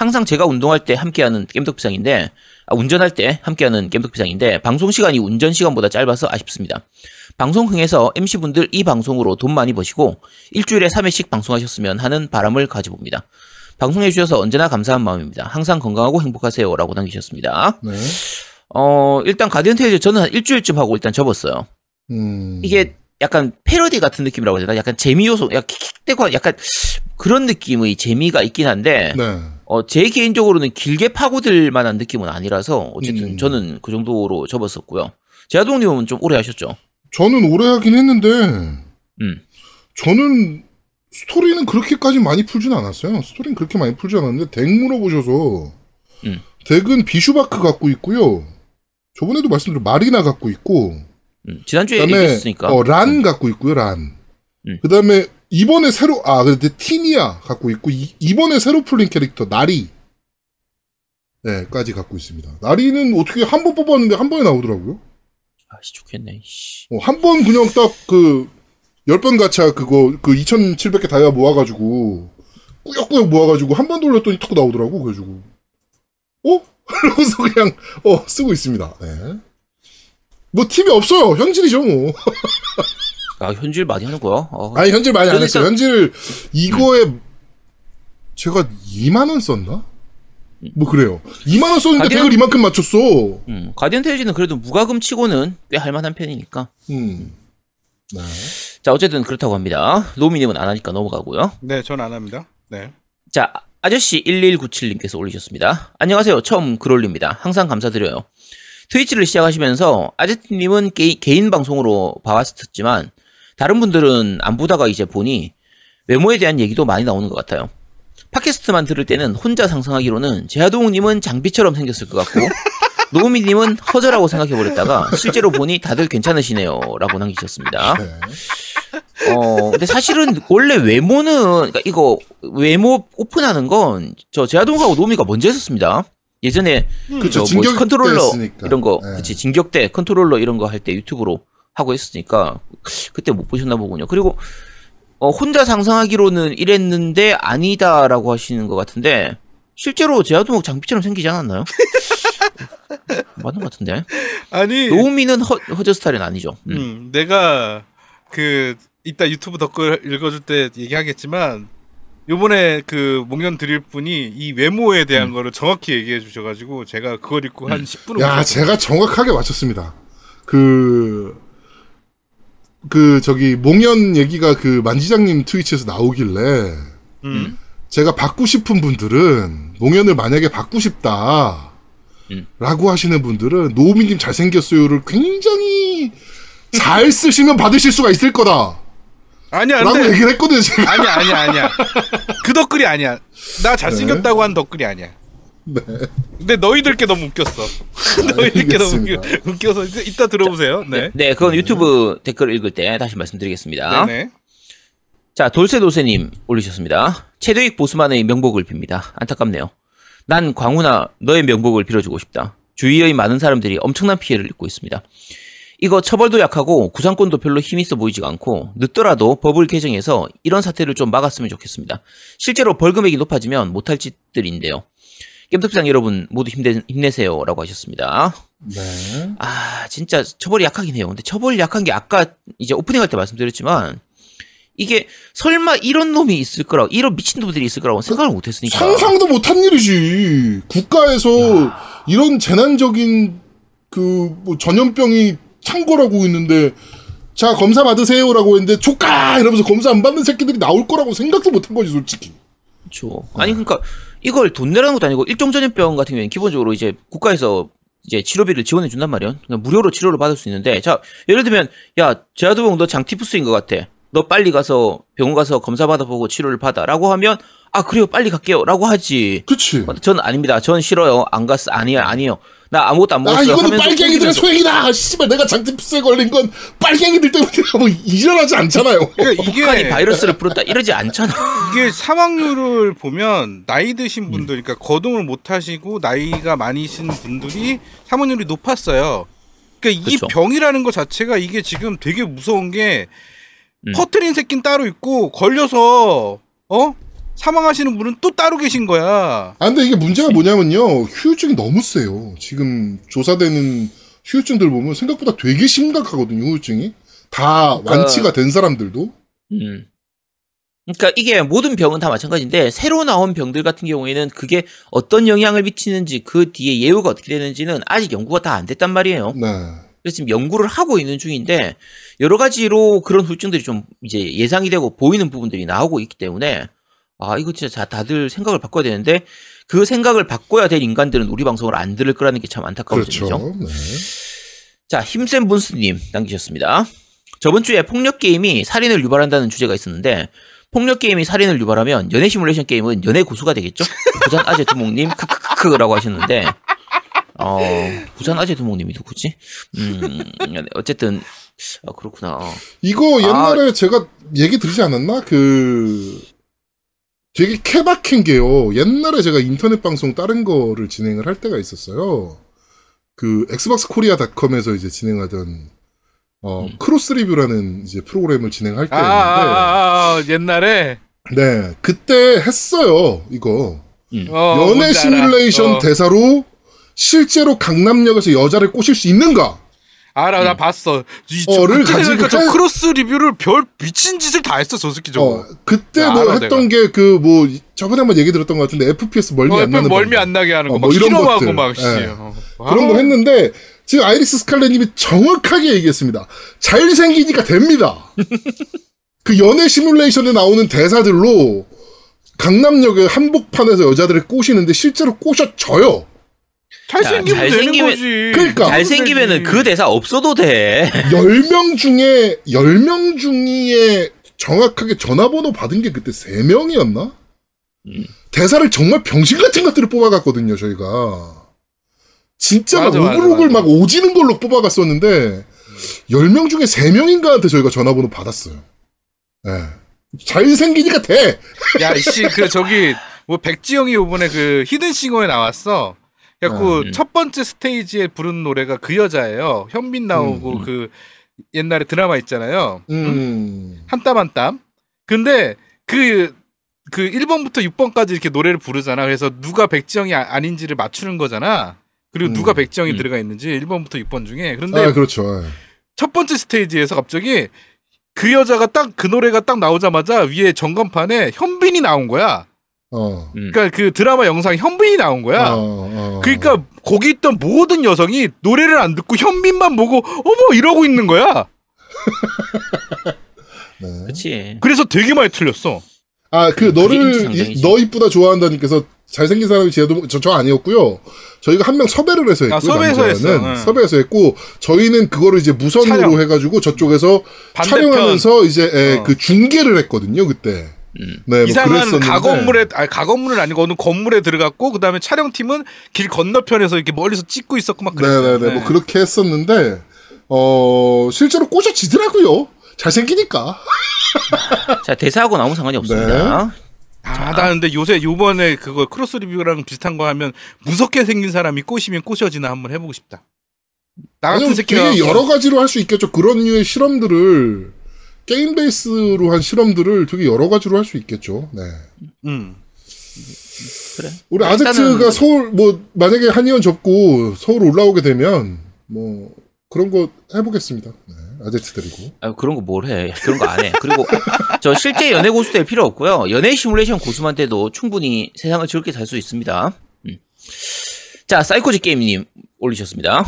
항상 제가 운동할 때 함께하는 겜덕비상인데 아, 운전할 때 함께하는 겜덕비상인데 방송 시간이 운전 시간보다 짧아서 아쉽습니다. 방송 흥해서 MC분들 이 방송으로 돈 많이 버시고 일주일에 3회씩 방송하셨으면 하는 바람을 가져봅니다. 방송해주셔서 언제나 감사한 마음입니다. 항상 건강하고 행복하세요. 라고 남기셨습니다. 네. 어, 일단 가디언 테일즈 저는 한 일주일쯤 하고 일단 접었어요. 음. 이게 약간 패러디 같은 느낌이라고 해야 되나? 약간 재미 요소, 약간 킥킥대고 약간 그런 느낌의 재미가 있긴 한데, 네. 어, 제 개인적으로는 길게 파고들 만한 느낌은 아니라서, 어쨌든 음. 저는 그 정도로 접었었고요. 제아동님은 좀 오래 하셨죠? 저는 오래 하긴 했는데 음. 저는 스토리는 그렇게까지 많이 풀진 않았어요. 스토리는 그렇게 많이 풀지 않았는데 덱 물어보셔서 음. 덱은 비슈바크 갖고 있고요. 저번에도 말씀드린 마리나 갖고 있고 음, 지난주에 그다음에 얘기했으니까. 어, 란 갖고 있고요. 란. 음. 그다음에 이번에 새로 아 근데 티니아 갖고 있고 이, 이번에 새로 풀린 캐릭터 나리 네까지 갖고 있습니다. 나리는 어떻게 한 번 뽑았는데 한 번에 나오더라고요. 아씨, 좋겠네, 씨. 어, 한 번 그냥 딱 그, 열 번 가차 그거, 그 2,700개 다이아 모아가지고, 꾸역꾸역 모아가지고, 한 번 돌렸더니 턱 나오더라고, 그래가지고. 어? [LAUGHS] 그러고서 그냥, 어, 쓰고 있습니다. 네. 뭐, 팁이 없어요. 현질이죠, 뭐. [LAUGHS] 아, 현질 많이 하는 거야? 어, 아니, 현질 많이 안 그러니까- 했어요. 현질, 이거에, 제가 2만 원 썼나? 뭐, 그래요. 2만 원 썼는데 가디언- 덱을 이만큼 맞췄어. 음, 가디언 테일즈는 그래도 무과금 치고는 꽤 할만한 편이니까. 음. 네. 자, 어쨌든 그렇다고 합니다. 노미님은 안 하니까 넘어가고요. 네, 전 안 합니다. 네. 자, 아저씨 1197님께서 올리셨습니다. 안녕하세요. 처음 글 올립니다. 항상 감사드려요. 트위치를 시작하시면서 아저씨님은 게, 개인 방송으로 봐왔었지만 다른 분들은 안 보다가 이제 보니 외모에 대한 얘기도 많이 나오는 것 같아요. 팟캐스트만 들을 때는 혼자 상상하기로는 제아동욱님은 장비처럼 생겼을 것 같고 [LAUGHS] 노우미님은 허저라고 생각해버렸다가 실제로 보니 다들 괜찮으시네요. 라고 남기셨습니다. 네. 어, 근데 사실은 원래 외모는, 그러니까 이거 외모 오픈하는 건 저 제아동하고 노미가 먼저 했었습니다. 예전에 그쵸, 저뭐 컨트롤러 했으니까. 이런 거, 네. 그치 진격대 컨트롤러 이런 거 할 때 유튜브로 하고 했으니까 그때 못 보셨나 보군요. 그리고 어, 혼자 상상하기로는 이랬는데 아니다라고 하시는 것 같은데 실제로 제아동욱 장비처럼 생기지 않았나요? [LAUGHS] 맞는 것 같은데 아니, 노우미는 허, 허저 스타일은 아니죠. 음. 음, 내가 그 이따 유튜브 댓글 읽어줄 때 얘기하겠지만 요번에 그 목련 드릴 분이 이 외모에 대한 음. 거를 정확히 얘기해 주셔가지고 제가 그걸 읽고 한 10분을 야, 제가 정확하게 맞췄습니다. 그, 그, 저기, 몽연 얘기가 그 만지장님 트위치에서 나오길래, 음. 제가 받고 싶은 분들은, 몽연을 만약에 받고 싶다, 음. 라고 하시는 분들은, 노우미님 잘생겼어요를 굉장히 잘 쓰시면 받으실 수가 있을 거다. 아니야, 라고 근데 얘기를 했거든요, 제가. 아니야, 아니야, 아니야. 그 덧글이 아니야. 나 잘생겼다고 한 덧글이 아니야. 네. 근데 너희들께 너무 웃겼어. [LAUGHS] 너희들께 너무. 웃겨- 웃겨 서 이따- 들어보세요. 네. 네, 그건 유튜브 댓글 읽을 때 다시 말씀드리겠습니다. 네네. 자, 돌쇠돌쇠님 올리셨습니다. 최대익 보스만의 명복을 빕니다. 안타깝네요. 난 광훈아, 너의 명복을 빌어주고 싶다. 주위의 많은 사람들이 엄청난 피해를 입고 있습니다. 이거 처벌도 약하고 구상권도 별로 힘있어 보이지가 않고 늦더라도 법을 개정해서 이런 사태를 좀 막았으면 좋겠습니다. 실제로 벌금액이 높아지면 못할 짓들인데요. 겜덕비상 여러분 모두 힘내, 힘내세요 라고 하셨습니다. 네. 아, 진짜 처벌이 약하긴 해요. 근데 처벌이 약한 게 아까 이제 오프닝 할 때 말씀드렸지만 이게 설마 이런 놈이 있을 거라고 이런 미친 놈들이 있을 거라고 생각을 못 했으니까. 상상도 못한 일이지. 국가에서 이런 재난적인 그 뭐 전염병이 창궐하고 있는데 자 검사 받으세요라고 했는데 조까 이러면서 검사 안 받는 새끼들이 나올 거라고 생각도 못한 거지 솔직히. 그렇죠. 아니 그러니까 이걸 돈 내라는 것도 아니고 일종 전염병 같은 경우에는 기본적으로 이제 국가에서 이제 치료비를 지원해 준단 말이야. 그냥 무료로 치료를 받을 수 있는데 자 예를 들면 야 제아도병 너 장티푸스인 것 같아. 너 빨리 가서 병원 가서 검사 받아보고 치료를 받아라고 하면 아 그래요 빨리 갈게요라고 하지. 그치. 전 아닙니다. 전 싫어요. 안 갔어. 아니야, 아니에요. 나 아무것도 안 먹었어 아 이거는 빨갱이들의 소행이다. 씨발 내가 장티푸스에 걸린 건 빨갱이들 때문이라고 뭐 일어나지 않잖아요. 그러니까 북한이 이게 바이러스를 풀었다 이러지 않잖아. 이게 사망률을 보면 나이 드신 분들, 그러니까 거동을 못 하시고 나이가 많이신 분들이 사망률이 높았어요. 그러니까 이 그쵸. 병이라는 것 자체가 이게 지금 되게 무서운 게 음. 퍼트린 새끼는 따로 있고 걸려서 어 사망하시는 분은 또 따로 계신 거야. 아 근데 이게 문제가 뭐냐면요. 후유증이 너무 세요. 지금 조사되는 후유증들 보면 생각보다 되게 심각하거든요. 후유증이 다 완치가 된 사람들도. 음. 그러니까 이게 모든 병은 다 마찬가지인데 새로 나온 병들 같은 경우에는 그게 어떤 영향을 미치는지 그 뒤에 예후가 어떻게 되는지는 아직 연구가 다 안 됐단 말이에요. 네. 그래서 지금 연구를 하고 있는 중인데 여러 가지로 그런 후유증들이 좀 이제 예상이 되고 보이는 부분들이 나오고 있기 때문에 아 이거 진짜 자- 다들 생각을 바꿔야 되는데 그 생각을 바꿔야 될 인간들은 우리 방송을 안 들을 거라는 게 참 안타까운 그렇죠. 점이죠. 네. 자, 힘센 분스님 남기셨습니다. 저번 주에 폭력 게임이 살인을 유발한다는 주제가 있었는데 폭력 게임이 살인을 유발하면 연애 시뮬레이션 게임은 연애 고수가 되겠죠? 부산 아재 두목님 크크크크라고 하셨는데 어 부산 아재 두목님이 누구지? 음 어쨌든 아, 그렇구나. 어. 이거 아. 옛날에 제가 얘기 드리지 않았나? 그 되게 케바케인 게요. 옛날에 제가 인터넷 방송 다른 거를 진행을 할 때가 있었어요. 그 Xbox Korea.com에서 이제 진행하던 어 음. 크로스 리뷰라는 이제 프로그램을 진행할 아, 아, 때였는데 아, 아, 옛날에 네 그때 했어요 이거 어, 연애 뭔지 알아. 시뮬레이션 어. 대사로 실제로 강남역에서 여자를 꼬실 수 있는가? 알아, 나 봤어. 이, 음. 어를 그때 가지고 생각하니까 저 해- 크로스 리뷰를 별 미친 짓을 다 했어, 저 새끼 저거. 어, 그때 야, 뭐 알아, 했던 게 그 뭐 저번에 한번 얘기 들었던 것 같은데 FPS 멀미 어, 안 나는 멀미. 안 나게 하는 거, 어, 막 뭐 이런 것들. 막 씨. 예. 어. 그런 거 아, 했는데 지금 아이리스 스칼렛님이 정확하게 얘기했습니다. 잘 생기니까 됩니다. [LAUGHS] 그 연애 시뮬레이션에 나오는 대사들로 강남역의 한복판에서 여자들을 꼬시는데 실제로 꼬셔져요. 잘생기면 야, 되는 잘생기면- 거지. 그러니까. 잘생기면은 그 대사 없어도 돼. [LAUGHS] 10명 중에 10명 중에 정확하게 전화번호 받은 게 그때 3명이었나? 음. 대사를 정말 병신 같은 것들을 뽑아갔거든요, 저희가. 진짜 맞아, 막 오글오글. 막 오지는 걸로 뽑아갔었는데 10명 중에 3명인가한테 저희가 전화번호 받았어요. 예. 잘생기니까 돼! 야, 이씨, 그, 저기, 뭐, 백지영이 요번에 그, 히든싱어에 나왔어. 그래갖고, 음. 첫 번째 스테이지에 부른 노래가 그 여자예요. 현빈 나오고, 음. 그, 옛날에 드라마 있잖아요. 음. 한땀 한 땀. 근데, 그, 그 1번부터 6번까지 이렇게 노래를 부르잖아. 그래서 누가 백지영이 아, 아닌지를 맞추는 거잖아. 그리고 음. 누가 백지영이 음. 들어가 있는지 1번부터 6번 중에. 그런데 아, 그렇죠. 예. 첫 번째 스테이지에서 갑자기 그 여자가 딱 그 노래가 딱 나오자마자 위에 전광판에 현빈이 나온 거야. 어. 음. 그러니까 그 드라마 영상 현빈이 나온 거야. 어, 어. 그러니까 거기 있던 모든 여성이 노래를 안 듣고 현빈만 보고 어머 이러고 있는 거야. [LAUGHS] 네. 그렇지. 그래서 되게 많이 틀렸어. 아, 그 그게 너를. 이- 너 이쁘다 좋아한다님께서 잘생긴 사람이 제도 저, 저 아니었고요. 저희가 한 명 섭외를 해서 했고요. 아, 섭외해서 남자는. 했어, 응. 섭외해서 했고 저희는 그거를 이제 무선으로 촬영. 해가지고 저쪽에서 반대편. 촬영하면서 이제 에, 어. 그 중계를 했거든요 그때. 음. 네, 뭐 이상한 그랬었는데. 가건물에 아니 가건물은 아니고 어느 건물에 들어갔고 그다음에 촬영팀은 길 건너편에서 이렇게 멀리서 찍고 있었고 막 그랬어요. 네네네 뭐 그렇게 했었는데 어 실제로 꽂아지더라고요. 잘생기니까. [LAUGHS] 자, 대사하고는 아무 상관이 없습니다. 아, 나 근데 요새 요번에 그거 크로스 리뷰랑 비슷한 거 하면 무섭게 생긴 사람이 꼬시면 꼬셔지나 한번 해보고 싶다. 나 같은 새끼가 여러 가지로 할 수 있겠죠. 그런 류의 실험들을 게임 베이스로 한 실험들을 되게 여러 가지로 할 수 있겠죠. 네. 음. 그래. 우리 일단은- 아제트가 서울 뭐 만약에 한의원 접고 서울 올라오게 되면 뭐 그런 거 해보겠습니다. 네, 아제트 데리고. 아, 그런 거 뭘 해. 그런 거 안 해. 그리고 [LAUGHS] 저 실제 연애 고수 될 필요 없고요. 연애 시뮬레이션 고수만 돼도 충분히 세상을 즐겁게 살 수 있습니다. 음. 자, 사이코지 게임님 올리셨습니다.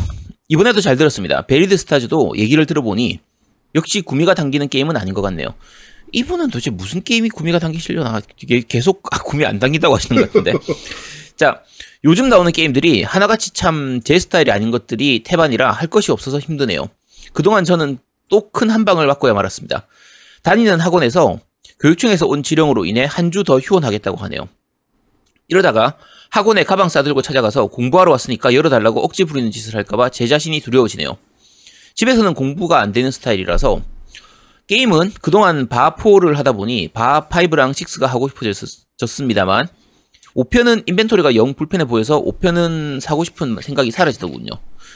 이번에도 잘 들었습니다. Buried Stars도 얘기를 들어보니 역시 구미가 당기는 게임은 아닌 것 같네요. 이분은 도대체 무슨 게임이 구미가 당기시려나 이게 계속 아, 구미 안 당긴다고 하시는 것 같은데. [LAUGHS] 자, 요즘 나오는 게임들이 하나같이 참 제 스타일이 아닌 것들이 태반이라 할 것이 없어서 힘드네요. 그동안 저는 또 큰 한 방을 맞고야 말았습니다. 다니는 학원에서 교육청에서 온 지령으로 인해 한 주 더 휴원하겠다고 하네요. 이러다가 학원에 가방 싸들고 찾아가서 공부하러 왔으니까 열어달라고 억지 부리는 짓을 할까봐 제 자신이 두려워지네요. 집에서는 공부가 안 되는 스타일이라서 게임은 그동안 바4를 하다 보니 바5랑 6가 하고 싶어졌습니다만 5편은 인벤토리가 영 불편해 보여서 5편은 사고 싶은 생각이 사라지더군요.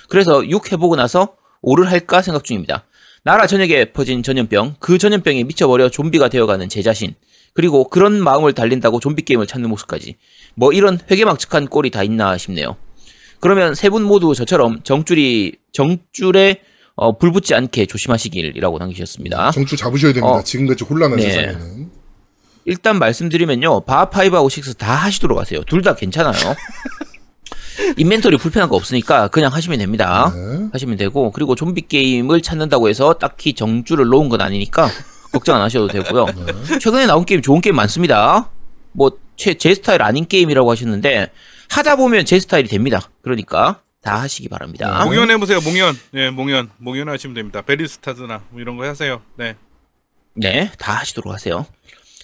그래서 6 해보고 나서 5를 할까 생각 중입니다. 나라 전역에 퍼진 전염병, 그 전염병에 미쳐버려 좀비가 되어가는 제 자신, 그리고 그런 마음을 달린다고 좀비 게임을 찾는 모습까지 뭐 이런 회개망측한 꼴이 다 있나 싶네요. 그러면 세 분 모두 저처럼 정줄이 정줄에 어, 불 붙지 않게 조심하시길이라고 남기셨습니다. 정주 잡으셔야 됩니다. 어. 지금같이 혼란한 네. 세상에는. 일단 말씀드리면요. 바5하고 6 다 하시도록 하세요. 둘 다 괜찮아요. [LAUGHS] 인벤토리 불편한 거 없으니까 그냥 하시면 됩니다. 네. 하시면 되고 그리고 좀비 게임을 찾는다고 해서 딱히 정주를 놓은 건 아니니까 걱정 안 하셔도 되고요. 최근에 나온 게임 좋은 게임 많습니다. 뭐 제 스타일 아닌 게임이라고 하셨는데 하다 보면 제 스타일이 됩니다. 그러니까 다 하시기 바랍니다. 몽연 해보세요. 몽연. 네, 몽연. 몽연 하시면 됩니다. Buried Stars나 뭐 이런 거 하세요. 네. 네, 다 하시도록 하세요.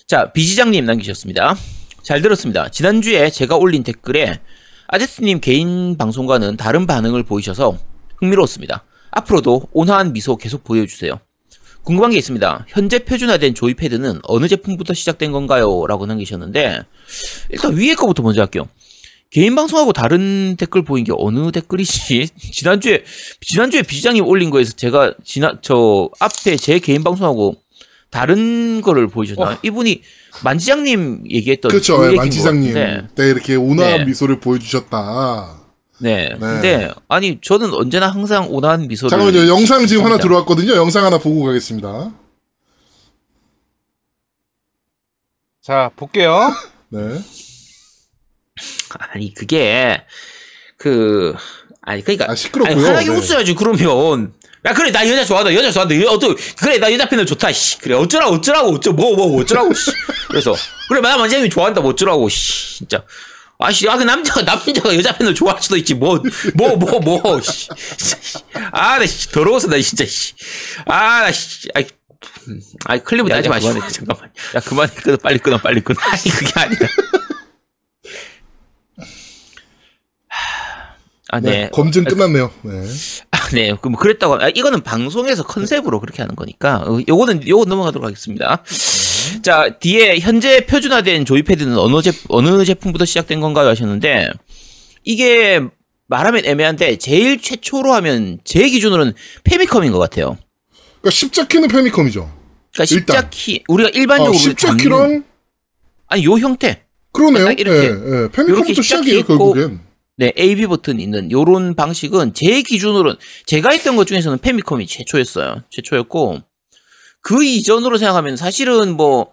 자, 비지장님 남기셨습니다. 잘 들었습니다. 지난주에 제가 올린 댓글에 아제트님 개인 방송과는 다른 반응을 보이셔서 흥미로웠습니다. 앞으로도 온화한 미소 계속 보여주세요. 궁금한 게 있습니다. 현재 표준화된 조이패드는 어느 제품부터 시작된 건가요? 라고 남기셨는데, 일단 위에 거부터 먼저 할게요. 개인 방송하고 다른 댓글 보인 게 어느 댓글이지? [LAUGHS] 지난주에, 지난주에 비지장님 올린 거에서 제가 지난, 저 앞에 제 개인 방송하고 다른 거를 보여주셨나요? 이분이 만지장님 얘기했던 그렇죠. 그 예, 얘기인 만지장님. 때 이렇게 온화한 네. 미소를 보여주셨다. 네. 근데 아니 저는 언제나 항상 온화한 미소를 잠깐만요. 영상 지금 하나 짓습니다. 들어왔거든요. 영상 하나 보고 가겠습니다. 자, 볼게요. [LAUGHS] 네. 아니 그게 그 아니 그러니까 아, 시끄럽고요. 아니, 환하게 네. 웃어야지 그러면. 야 그래 나 여자 좋아한다. 여자 좋아한다 여, 어떠 그래 나 여자 팬은 좋다 씨. 그래 어쩌라 어쩌라고 어쩌 뭐뭐 어쩌라고 씨. 그래서 그래 나 만장님이 좋아한다 뭐 어쩌라고 씨 진짜. 아씨 아그 남자가 남자가 여자 팬을 좋아할 수도 있지 뭐 뭐 뭐뭐 씨. 아나 씨, 더러워서 나 진짜 씨아나 씨. 아이 음, 아이 클립은 야, 나지 야, 마시고. [LAUGHS] 잠깐만. 야 그만해. 끊어 빨리 끊어 빨리 끊어. 아니 그게 아니라 아, 네. 네. 검증 끝났네요. 네. 아, 네. 그럼 그랬다고. 아, 이거는 방송에서 컨셉으로 그렇게 하는 거니까. 어, 요거는, 요거 넘어가도록 하겠습니다. 자, 뒤에 현재 표준화된 조이패드는 어느 제, 어느 제품부터 시작된 건가요? 하셨는데, 이게 말하면 애매한데, 제일 최초로 하면, 제 기준으로는 페미컴인 것 같아요. 그러니까 십자키는 페미컴이죠. 그러니까. 십자키, 우리가 아, 일반적으로. 잡는- 십자키랑 아니, 요 형태. 그러네요. 딱 예, 이렇게 예. 이렇게 페미컴부터 시작이에요, 결국엔. 네, AB 버튼 있는 요런 방식은 제 기준으로는 제가 했던 것 중에서는 페미컴이 최초였어요. 최초였고 그 이전으로 생각하면 사실은 뭐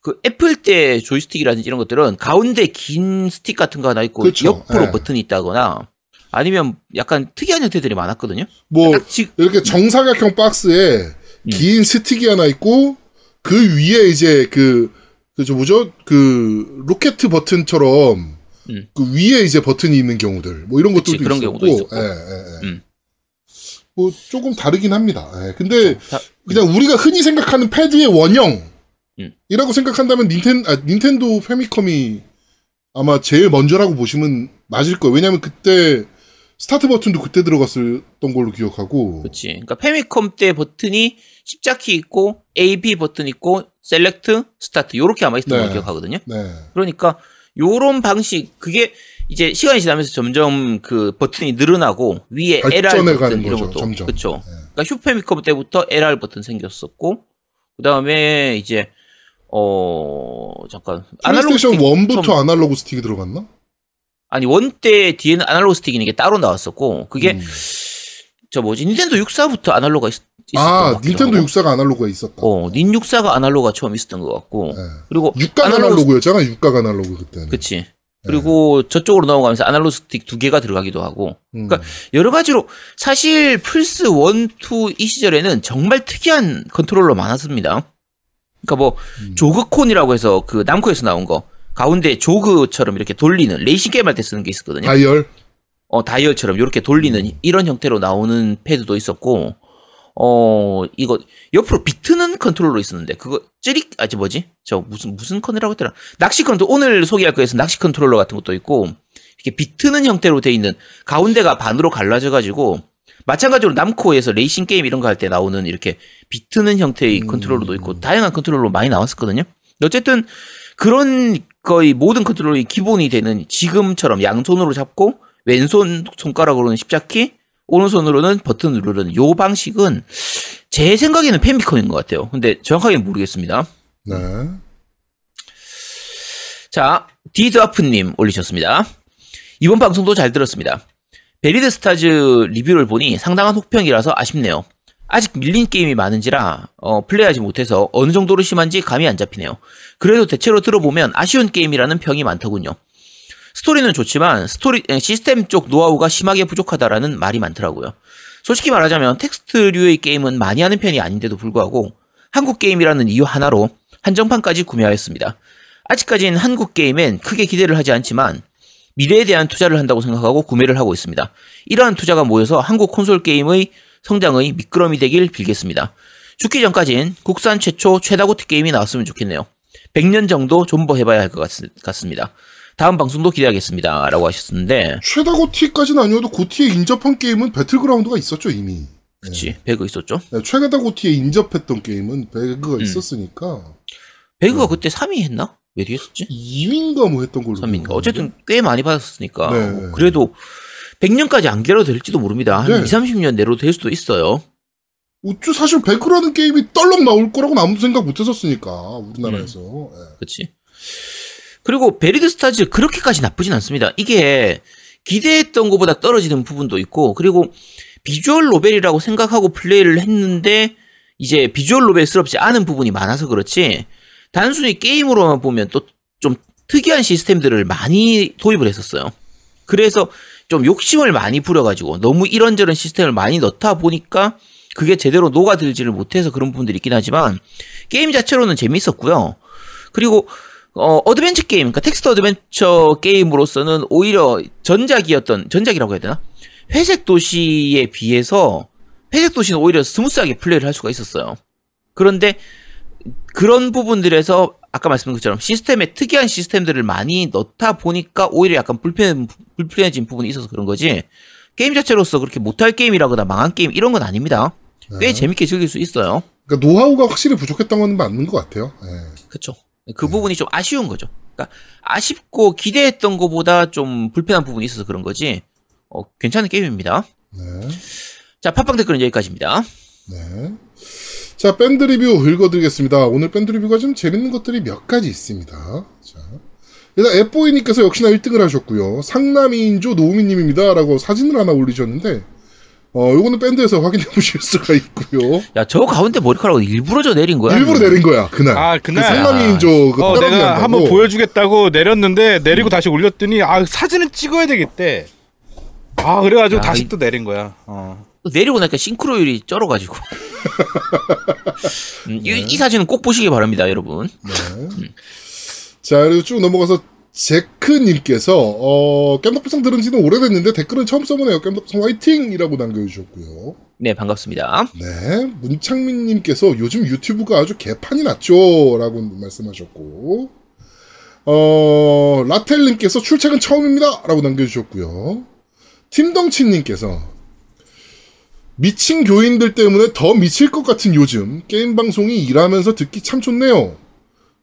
그 애플 때 조이스틱이라든지 이런 것들은 가운데 긴 스틱 같은 거 하나 있고 그렇죠. 옆으로 예. 버튼이 있다거나 아니면 약간 특이한 형태들이 많았거든요. 뭐딱 지- 이렇게 정사각형 박스에 음. 긴 스틱이 하나 있고 그 위에 이제 그 그저 뭐죠 그 로켓 버튼처럼 음. 그 위에 이제 버튼이 있는 경우들 뭐 이런 그치, 것들도 그런 있었고, 경우도 있었고. 예, 예, 예. 음. 뭐 조금 다르긴 합니다. 예. 근데 다- 그냥 우리가 흔히 생각하는 패드의 원형 음. 이라고 생각한다면 닌텐 아, 닌텐도 패미컴이 아마 제일 먼저라고 보시면 맞을 거예요. 왜냐하면 그때 스타트 버튼도 그때 들어갔었던 걸로 기억하고. 그렇지. 그러니까 패미컴 때 버튼이 십자키 있고 AB 버튼 있고 select, 스타트 요렇게 아마 있었던 네. 걸로 기억하거든요. 네. 그러니까 요런 방식 그게 이제 시간이 지나면서 점점 그 버튼이 늘어나고 위에 LR 버튼 이런 것도 점점. 그렇죠. 네. 그러니까 슈퍼패미컴 때부터 LR 버튼 생겼었고 그 다음에 이제 어 잠깐 플레이스테이션 스틱 1부터 처음- 아날로그 스틱이 들어갔나? 아니 원 때 뒤에는 아날로그 스틱이 있는 게 따로 나왔었고 그게 음. 저 뭐지 닌텐도 64부터 아날로그가 있, 있었던 것 아, 닌텐도 하고. 64가 아날로그가 있었다. 어, 닌 64가 아날로그가 처음 있었던 것 같고 네. 그리고 육각 아날로그 아날로그 였잖아, 육각 아날로그 그때는. 그치. 그리고 저쪽으로 넘어가면서 아날로그 스틱 두 개가 들어가기도 하고. 음. 그러니까 여러 가지로 사실 플스 1, 2 이 시절에는 정말 특이한 컨트롤러 많았습니다. 그러니까 뭐 음. 조그콘이라고 해서 그 남코에서 나온 거 가운데 jog처럼 이렇게 돌리는 레이싱 게임 할 때 쓰는 게 있었거든요. 다이얼. 어 다이얼처럼 이렇게 돌리는 이런 형태로 나오는 패드도 있었고 어 이거 옆으로 비트는 컨트롤러 있었는데 그거 찌릭 아지 뭐지? 저 무슨 무슨 컨트롤러라고 했더라? 낚시 컨트롤 오늘 소개할 거에서 낚시 컨트롤러 같은 것도 있고 이렇게 비트는 형태로 돼 있는 가운데가 반으로 갈라져 가지고 마찬가지로 남코에서 레이싱 게임 이런 거 할 때 나오는 이렇게 비트는 형태의 컨트롤러도 있고 다양한 컨트롤러 많이 나왔었거든요. 어쨌든 그런 거의 모든 컨트롤이 기본이 되는 지금처럼 양손으로 잡고 왼손 손가락으로는 십자키, 오른손으로는 버튼 누르는 요 방식은 제 생각에는 패미컴인 것 같아요. 근데 정확하게는 모르겠습니다. 네. 자, 디드아프님 올리셨습니다. 이번 방송도 잘 들었습니다. 베리드 스타즈 리뷰를 보니 상당한 혹평이라서 아쉽네요. 아직 밀린 게임이 많은지라 어, 플레이하지 못해서 어느 정도로 심한지 감이 안 잡히네요. 그래도 대체로 들어보면 아쉬운 게임이라는 평이 많더군요. 스토리는 좋지만 스토리 에, 시스템 쪽 노하우가 심하게 부족하다라는 말이 많더라고요. 솔직히 말하자면 텍스트류의 게임은 많이 하는 편이 아닌데도 불구하고 한국 게임이라는 이유 하나로 한정판까지 구매하였습니다. 아직까지는 한국 게임엔 크게 기대를 하지 않지만 미래에 대한 투자를 한다고 생각하고 구매를 하고 있습니다. 이러한 투자가 모여서 한국 콘솔 게임의 성장의 밑거름이 되길 빌겠습니다. 죽기 전까진 국산 최초 최다 GOTY 게임이 나왔으면 좋겠네요. 100년 정도 존버해봐야 할 것 같습니다. 다음 방송도 기대하겠습니다. 라고 하셨는데, 최다 고티까지는 아니어도 고티에 인접한 게임은 배틀그라운드가 있었죠, 이미. 그치, 배그 있었죠? 네, 최다 고티에 인접했던 게임은 배그가 음. 있었으니까. 배그가 그때 3위 했나? 몇 위 했었지? 2위인가 뭐 했던 걸로. 3위인가? 기억하는데. 어쨌든 꽤 많이 받았으니까. 네. 뭐 그래도 100년까지 안 겨뤄도 될지도 모릅니다. 한 네. 2, 30년 내로 될 수도 있어요. 우쭈 사실 배그라는 게임이 떨렁 나올 거라고는 아무 생각 못 했었으니까, 우리나라에서. 음. 예. 그치. 그리고 베리드 스타즈 그렇게까지 나쁘진 않습니다. 이게 기대했던 것보다 떨어지는 부분도 있고, 그리고 visual novel이라고 생각하고 플레이를 했는데, 이제 visual novel스럽지 않은 부분이 많아서 그렇지, 단순히 게임으로만 보면 또 좀 특이한 시스템들을 많이 도입을 했었어요. 그래서 좀 욕심을 많이 부려가지고 너무 이런저런 시스템을 많이 넣다 보니까 그게 제대로 녹아들지를 못해서 그런 부분들이 있긴 하지만 게임 자체로는 재밌었고요. 그리고 어, 어드벤처 게임, 그러니까 텍스트 어드벤처 게임으로서는 오히려 전작이었던, 전작이라고 해야 되나? 회색 도시에 비해서 회색 도시는 오히려 스무스하게 플레이를 할 수가 있었어요. 그런데 그런 부분들에서 아까 말씀드린 것처럼 시스템에 특이한 시스템들을 많이 넣다 보니까 오히려 약간 불편, 불편해진 부분이 있어서 그런 거지. 게임 자체로서 그렇게 못할 게임이라거나 망한 게임 이런 건 아닙니다. 꽤 네. 재밌게 즐길 수 있어요. 그러니까 노하우가 확실히 부족했던 건 맞는 것 같아요. 예. 그쵸. 그 부분이 좀 아쉬운 거죠. 그러니까 아쉽고 기대했던 것보다 좀 불편한 부분이 있어서 그런 거지. 어, 괜찮은 게임입니다. 네. 자, 팟빵 댓글은 여기까지입니다. 네. 자, 밴드 리뷰 읽어드리겠습니다. 오늘 밴드 리뷰가 좀 재밌는 것들이 몇 가지 있습니다. 자. 일단 앱보이님께서 역시나 1등을 하셨고요. 상남이인조 노우미님입니다. 라고 사진을 하나 올리셨는데, 어, 요거는 밴드에서 확인해 보실 수가 있고요. 야, 저 가운데 머리카락을 일부러 저 내린 거야? 일부러 내린 거야, 그날. 아, 그날? 그 상남이인조 그 어, 내가 한다고. 한번 보여주겠다고 내렸는데 내리고 다시 올렸더니 아 사진은 찍어야 되겠대. 아 그래가지고 야, 다시 이- 또 내린 거야. 어. 또 내리고 나니까 싱크로율이 쩔어가지고. [LAUGHS] 음, 이, 이 사진은 꼭 보시기 바랍니다, 여러분. 자, 그리고 쭉 넘어가서 제크님께서, 어, 깸덕비상 들은 지는 오래됐는데 댓글은 처음 써보네요. 깸덕비상 화이팅! 이라고 남겨주셨고요. 네, 반갑습니다. 네, 문창민님께서 요즘 유튜브가 아주 개판이 났죠. 라고 말씀하셨고, 어, 라텔님께서 출첵은 처음입니다. 라고 남겨주셨고요. 팀덩치님께서 미친 교인들 때문에 더 미칠 것 같은 요즘 게임 방송이 일하면서 듣기 참 좋네요.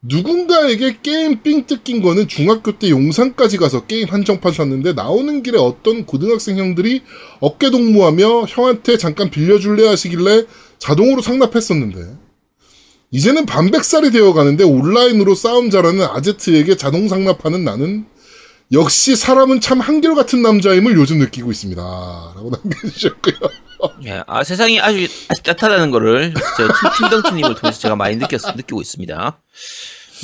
누군가에게 게임 삥 뜯긴 거는 중학교 때 용산까지 가서 게임 한정판 샀는데 나오는 길에 어떤 고등학생 형들이 어깨 동무하며 형한테 잠깐 빌려줄래 하시길래 자동으로 상납했었는데 이제는 반백살이 되어 가는데 온라인으로 싸움 잘하는 아제트에게 자동 상납하는 나는 역시 사람은 참 한결같은 남자임을 요즘 느끼고 있습니다. 라고 남겨주셨고요. 예, 아, 세상이 아주, 아주 따뜻하다는 거를, 팀- 팀덩치님을 [LAUGHS] 통해서 제가 많이 느꼈, 느끼고 있습니다.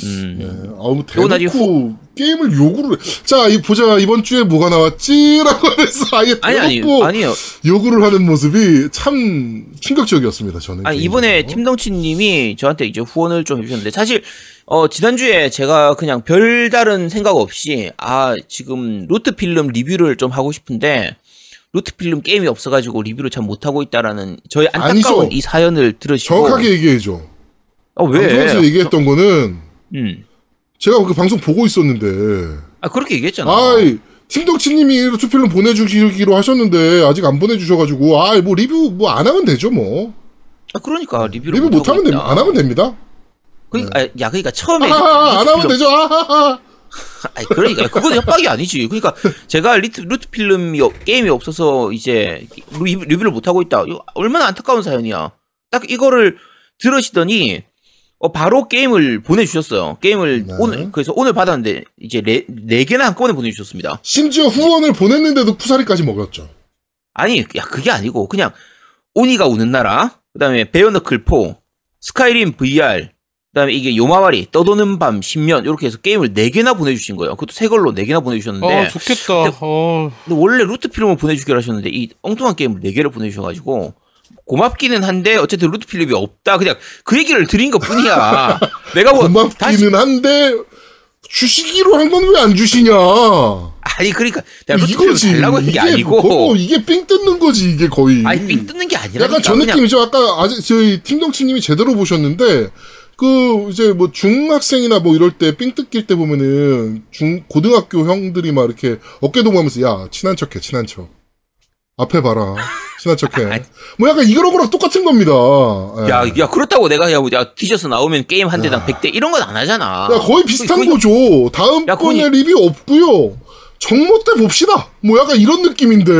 음, 아우 요건 아직 대놓고 게임을 요구를 해. 자, 이 보자 이번 주에 뭐가 나왔지? 라고 해서 아예 아니, 아니, 아니요. 요구를 하는 모습이 참 충격적이었습니다. 저는. 아니, 이번에. 팀덩치님이 저한테 이제 후원을 좀 해주셨는데, 사실, 어, 지난주에 제가 그냥 별다른 생각 없이, 아, 지금 루트필름 리뷰를 좀 하고 싶은데, 루트필름 게임이 없어가지고 리뷰를 잘 못하고 있다라는 저의 안타까운 아니죠. 이 사연을 들으시고. 정확하게 얘기해줘. 아, 왜? 방송에서 얘기했던 거는 음. 제가 그 방송 보고 있었는데 아, 그렇게 얘기했잖아. 아이 팀덕치님이 루트필름 보내주기로 하셨는데 아직 안 보내주셔가지고 아뭐 리뷰 뭐 안 하면 되죠 뭐 아, 그러니까 리뷰를 리뷰 못 하면 됩니다. 안 하면 됩니다. 그러니까 아, 야 그러니까 처음에 아하하, 안 하면 되죠. 아하하. 아니 그러니까 그건 협박이 아니지. 그러니까 제가 리트, 루트 필름이 없- 게임이 없어서 이제 리뷰, 리뷰를 못 하고 있다. 이거 얼마나 안타까운 사연이야. 딱 이거를 들으시더니 어, 바로 게임을 보내주셨어요. 게임을 네. 오늘 그래서 오늘 받았는데 이제 네, 네 개나 한꺼번에 보내주셨습니다. 심지어 후원을 보냈는데도 푸사리까지 먹였죠. 아니 야 그게 아니고 그냥 오니가 우는 나라 그다음에 베어너클 4 스카이림 VR 그다음에 이게 요마와리 떠도는 밤 10년 이렇게 해서 게임을 네 개나 보내주신 거예요. 그것도 새 걸로 네 개나 보내주셨는데 아 좋겠다. 어. 근데 원래 루트 필름을 보내주기로 하셨는데 이 엉뚱한 게임을 4 개를 보내주셔가지고 고맙기는 한데 어쨌든 루트 필름이 없다 그냥 그 얘기를 드린 것 뿐이야 [LAUGHS] 내가 뭐 다시 고맙기는 한데 주시기로 한 건 왜 안 주시냐. 아니 그러니까 내가 이거지. 달라고 한게 아니고 그거, 이게 삥 뜯는 거지 이게 거의. 아니 삥 뜯는 게 아니라 약간 저 느낌이죠. 아까 아직 저희 팀동치님이 제대로 보셨는데 그 이제 뭐 중학생이나 뭐 이럴 때 삥 뜯길 때 보면은 중 고등학교 형들이 막 이렇게 어깨 동무하면서 야 친한 척해 친한 척 앞에 봐라 친한 척해. [LAUGHS] 뭐 약간 이거랑 거랑 똑같은 겁니다. 예. 야, 야 그렇다고 내가 야, 야 티셔츠 나오면 게임 한 대당 100대 이런 건 안 하잖아 야, 거의 비슷한 그러니까- 거죠. 다음 야, 번에 거의- 리뷰 없고요. 정모 때 봅시다. 뭐 약간 이런 느낌인데.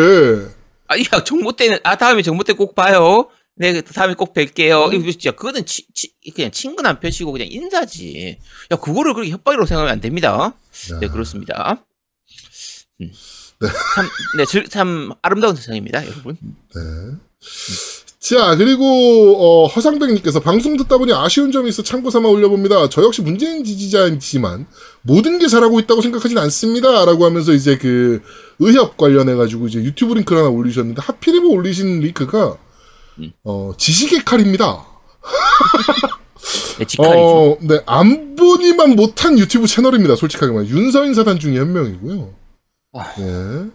아니 야 정모 때는 아 다음에 정모 때 꼭 봐요 네 다음에 꼭 뵐게요 이거 진짜 그거는 치, 치, 그냥 친근한 표시고 그냥 인사지 야 그거를 그렇게 협박이라고 생각하면 안 됩니다 네, 그렇습니다. 음. 참, 네, 즐- 참 아름다운 세상입니다, 여러분. 네. 자, 그리고, 어, 허상백님께서 방송 듣다 보니 아쉬운 점이 있어 참고 삼아 올려봅니다. 저 역시 문재인 지지자이지만 모든 게 잘하고 있다고 생각하진 않습니다. 라고 하면서 이제 그 의협 관련해 가지고 이제 유튜브 링크를 하나 올리셨는데 하필이면 올리신 링크가 음. 어, 지식의 칼입니다. 네. 어, 네, 안 보니만 못한 유튜브 채널입니다. 솔직하게 말해. 윤서인 사단 중에 한 명이고요. 아. 네.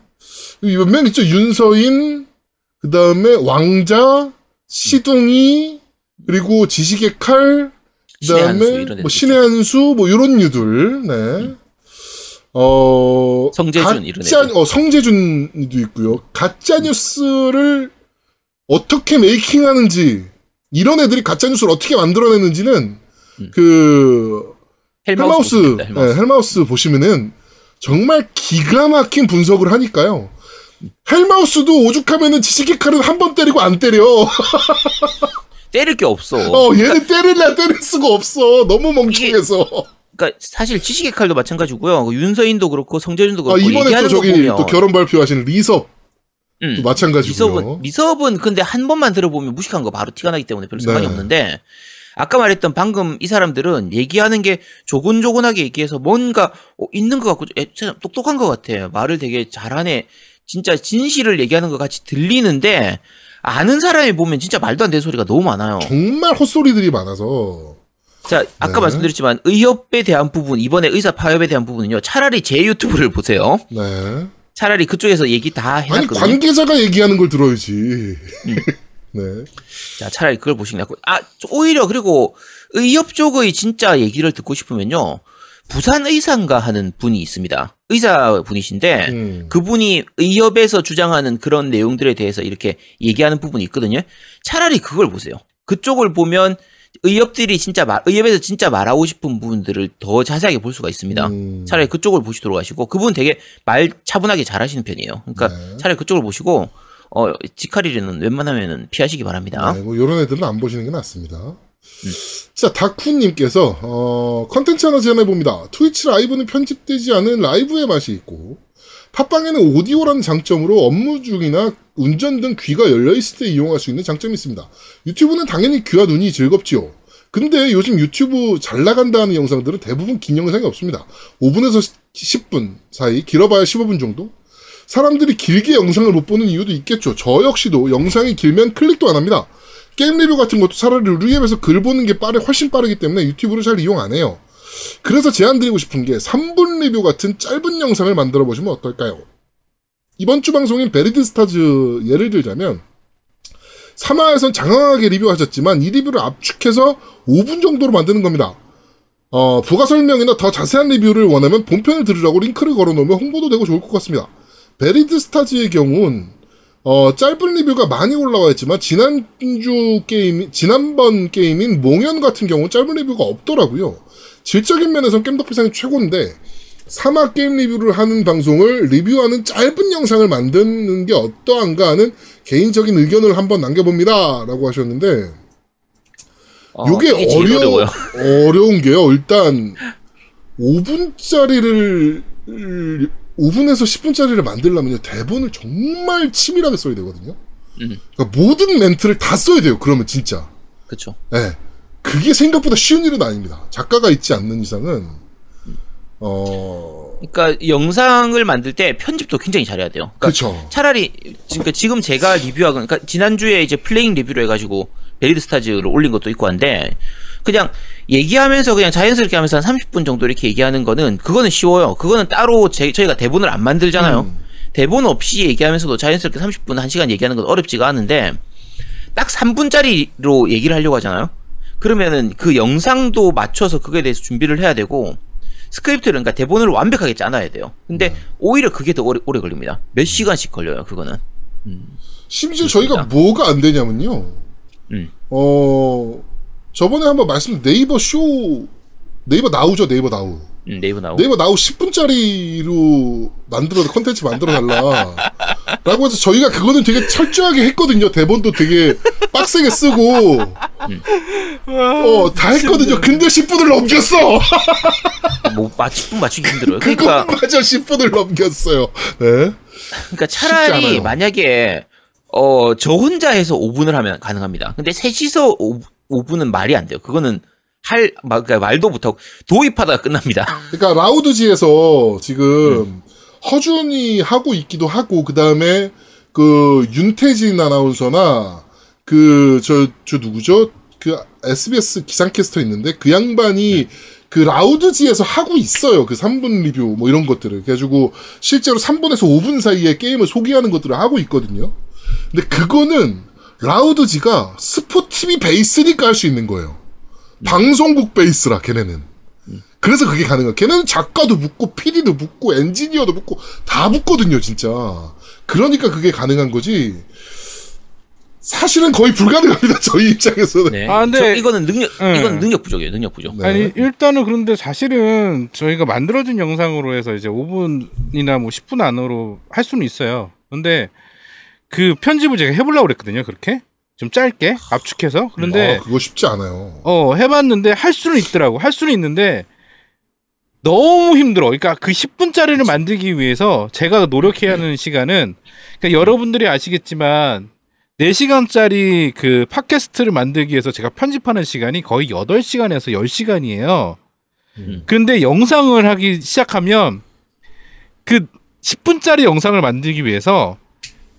몇명 있죠? 윤서인, 그 다음에 왕자, 시둥이, 그리고 지식의 칼, 그 다음에 이런 뭐 신의 한수, 뭐 요런 유들, 네. 어, 성재준, 이런 가짜- 애들. 어, 성재준도 있고요. 가짜 뉴스를 어떻게 making하는지 이런 애들이 가짜 뉴스를 어떻게 만들어내는지는 음. 그 헬마우스 보시면 헬마우스. 네, 헬마우스 보시면은 정말 기가 막힌 분석을 하니까요. 헬마우스도 오죽하면은 지식의 칼은 한 번 때리고 안 때려. [LAUGHS] 때릴 게 없어. 어, 얘는 때릴래 때릴 수가 없어. 너무 멍청해서. 그러니까 사실 지식의 칼도 마찬가지고요. 그 윤서인도 그렇고 성재준도 아, 그렇고 이번에 또 저기 보면 또 결혼 발표하신 리섭 음, 또 마찬가지고요. 미섭은 미섭은 근데 한 번만 들어보면 무식한 거 바로 티가 나기 때문에 별로 상관이 네. 없는데 아까 말했던 방금 이 사람들은 얘기하는 게 조곤조곤하게 얘기해서 뭔가 어, 있는 것 같고 똑똑한 것 같아. 말을 되게 잘하네. 진짜 진실을 얘기하는 것 같이 들리는데 아는 사람이 보면 진짜 말도 안 되는 소리가 너무 많아요. 정말 헛소리들이 많아서 자, 아까 네. 말씀드렸지만 의협에 대한 부분, 이번에 의사 파업에 대한 부분은요. 차라리 제 유튜브를 보세요. 네. 차라리 그쪽에서 얘기 다 아니 해놨거든요. 관계자가 얘기하는 걸 들어야지. [LAUGHS] 네. 자, 차라리 그걸 보시는 게 낫고. 아, 오히려 그리고 의협 쪽의 진짜 얘기를 듣고 싶으면요. 부산 의사인가 하는 분이 있습니다. 의사 분이신데 음. 그분이 의협에서 주장하는 그런 내용들에 대해서 이렇게 얘기하는 부분이 있거든요. 차라리 그걸 보세요. 그쪽을 보면 의협들이 진짜 말, 의협에서 진짜 말하고 싶은 부분들을 더 자세하게 볼 수가 있습니다. 음. 차라리 그쪽을 보시도록 하시고 그분 되게 말 차분하게 잘 하시는 편이에요. 그러니까 네. 차라리 그쪽을 보시고 어 지카리는 웬만하면은 피하시기 바랍니다. 네, 뭐 이런 애들은 안 보시는 게 낫습니다. 자, 다쿠님께서 어, 컨텐츠 하나 제안해 봅니다. 트위치 라이브는 편집되지 않은 라이브의 맛이 있고 팟빵에는 오디오라는 장점으로 업무 중이나 운전 등 귀가 열려 있을 때 이용할 수 있는 장점이 있습니다. 유튜브는 당연히 귀와 눈이 즐겁지요. 근데 요즘 유튜브 잘 나간다는 영상들은 대부분 긴 영상이 없습니다. 5분에서 10분 사이, 길어봐야 15분 정도? 사람들이 길게 영상을 못 보는 이유도 있겠죠. 저 역시도 영상이 길면 클릭도 안 합니다. 게임 리뷰 같은 것도 차라리 루리웹에서 글 보는 게 빠르, 훨씬 빠르기 때문에 유튜브를 잘 이용 안 해요. 그래서 제안드리고 싶은 게 3분 리뷰 같은 짧은 영상을 만들어 보시면 어떨까요? 이번 주 방송인 베리드 스타즈 예를 들자면 3화에선 장황하게 리뷰하셨지만 이 리뷰를 압축해서 5분 정도로 만드는 겁니다. 어, 부가 설명이나 더 자세한 리뷰를 원하면 본편을 들으라고 링크를 걸어놓으면 홍보도 되고 좋을 것 같습니다. 베리드 스타즈의 경우는 어, 짧은 리뷰가 많이 올라와 있지만 지난주 게임 지난번 게임인 몽연 같은 경우는 짧은 리뷰가 없더라고요. 질적인 면에선 겜덕비상이 최고인데 사막 게임 리뷰를 하는 방송을 리뷰하는 짧은 영상을 만드는 게 어떠한가 하는 개인적인 의견을 한번 남겨봅니다. 라고 하셨는데 어, 요게 어려. 어려운 게요. 일단 5분짜리를 5분에서 10분짜리를 만들려면 대본을 정말 치밀하게 써야 되거든요. 음. 그러니까 모든 멘트를 다 써야 돼요. 그러면 진짜. 그쵸. 예. 그게 생각보다 쉬운 일은 아닙니다. 작가가 있지 않는 이상은 어 그러니까 영상을 만들 때 편집도 굉장히 잘해야 돼요. 그러니까 그렇죠. 차라리 그러니까 지금 제가 리뷰하고 그러니까 지난주에 이제 playing 리뷰를 해가지고 베리드 스타즈를 올린 것도 있고 한데 그냥 얘기하면서 그냥 자연스럽게 하면서 한 30분 정도 이렇게 얘기하는 거는 그거는 쉬워요. 그거는 따로 제, 저희가 대본을 안 만들잖아요. 음. 대본 없이 얘기하면서도 자연스럽게 30분 1시간 얘기하는 건 어렵지가 않은데 딱 3분짜리로 얘기를 하려고 하잖아요. 그러면은 그 영상도 맞춰서 그거에 대해서 준비를 해야 되고 스크립트를 그러니까 대본을 완벽하게 짜놔야 돼요. 근데 네. 오히려 그게 더 오래, 오래 걸립니다. 몇 시간씩 걸려요. 그거는. 심지어 그렇습니다. 저희가 뭐가 안 되냐면요. 음. 어 저번에 한번 말씀 네이버 쇼 네이버 나우죠 네이버 나우 음, 네이버 나오고. 네이버 나우 10분짜리로 만들어 컨텐츠 만들어 달라. [LAUGHS] 라고 해서 저희가 그거는 되게 철저하게 했거든요. 대본도 되게 빡세게 쓰고 어다 했거든요. 근데 10분을 넘겼어. 뭐 맞춤 맞추기 힘들어요. 그거 그러니까 맞아 10분을 넘겼어요. 네. 그러니까 차라리. 만약에 어 저 혼자 해서 5분을 하면 가능합니다. 근데 셋이서 5, 분은 말이 안 돼요. 그거는 할 마- 그러니까 말도 못하고 도입하다가 끝납니다. 그러니까 라우드지에서 지금 허준이 하고 있기도 하고 그 다음에 그 윤태진 아나운서나 그 저 저 누구죠? 그 SBS 기상캐스터 있는데 그 양반이 그 라우드지에서 하고 있어요. 그 3분 리뷰 뭐 이런 것들을. 그래가지고 실제로 3분에서 5분 사이에 게임을 소개하는 것들을 하고 있거든요. 근데 그거는 라우드지가 스포티비 베이스니까 할 수 있는 거예요. 방송국 베이스라 걔네는. 그래서 그게 가능해. 걔는 작가도 붙고, PD도 붙고, 엔지니어도 붙고, 다 붙거든요, 진짜. 그러니까 그게 가능한 거지. 사실은 거의 불가능합니다, [LAUGHS] 저희 입장에서는. 네. 아, 근데- 저 이거는 능력 네. 이건 능력 부족이에요. 능력 부족. 네. 아니 일단은 그런데 사실은 저희가 만들어진 영상으로 해서 이제 5분이나 뭐 10분 안으로 할 수는 있어요. 근데 그 편집을 제가 해보려고 그랬거든요. 그렇게 좀 짧게 압축해서. 그런데 아, 그거 쉽지 않아요. 어 해봤는데 할 수는 있더라고. 할 수는 있는데 너무 힘들어. 그러니까 그 10분짜리를 만들기 위해서 제가 노력해야 하는 시간은 그러니까 여러분들이 아시겠지만 4시간짜리 그 팟캐스트를 만들기 위해서 제가 편집하는 시간이 거의 8시간에서 10시간이에요. 음. 근데 영상을 하기 시작하면 그 10분짜리 영상을 만들기 위해서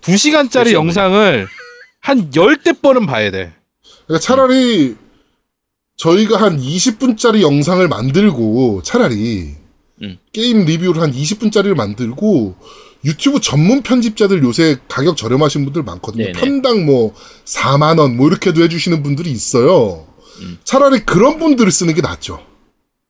2시간짜리 몇 영상을 한 10대 번은 봐야 돼. 그러니까 차라리 저희가 한 20분짜리 영상을 만들고 차라리 음. 게임 리뷰를 한 20분짜리를 만들고 유튜브 전문 편집자들 요새 가격 저렴하신 분들 많거든요. 네네. 편당 뭐 4만 원 뭐 이렇게도 해주시는 분들이 있어요. 음. 차라리 그런 분들을 쓰는 게 낫죠.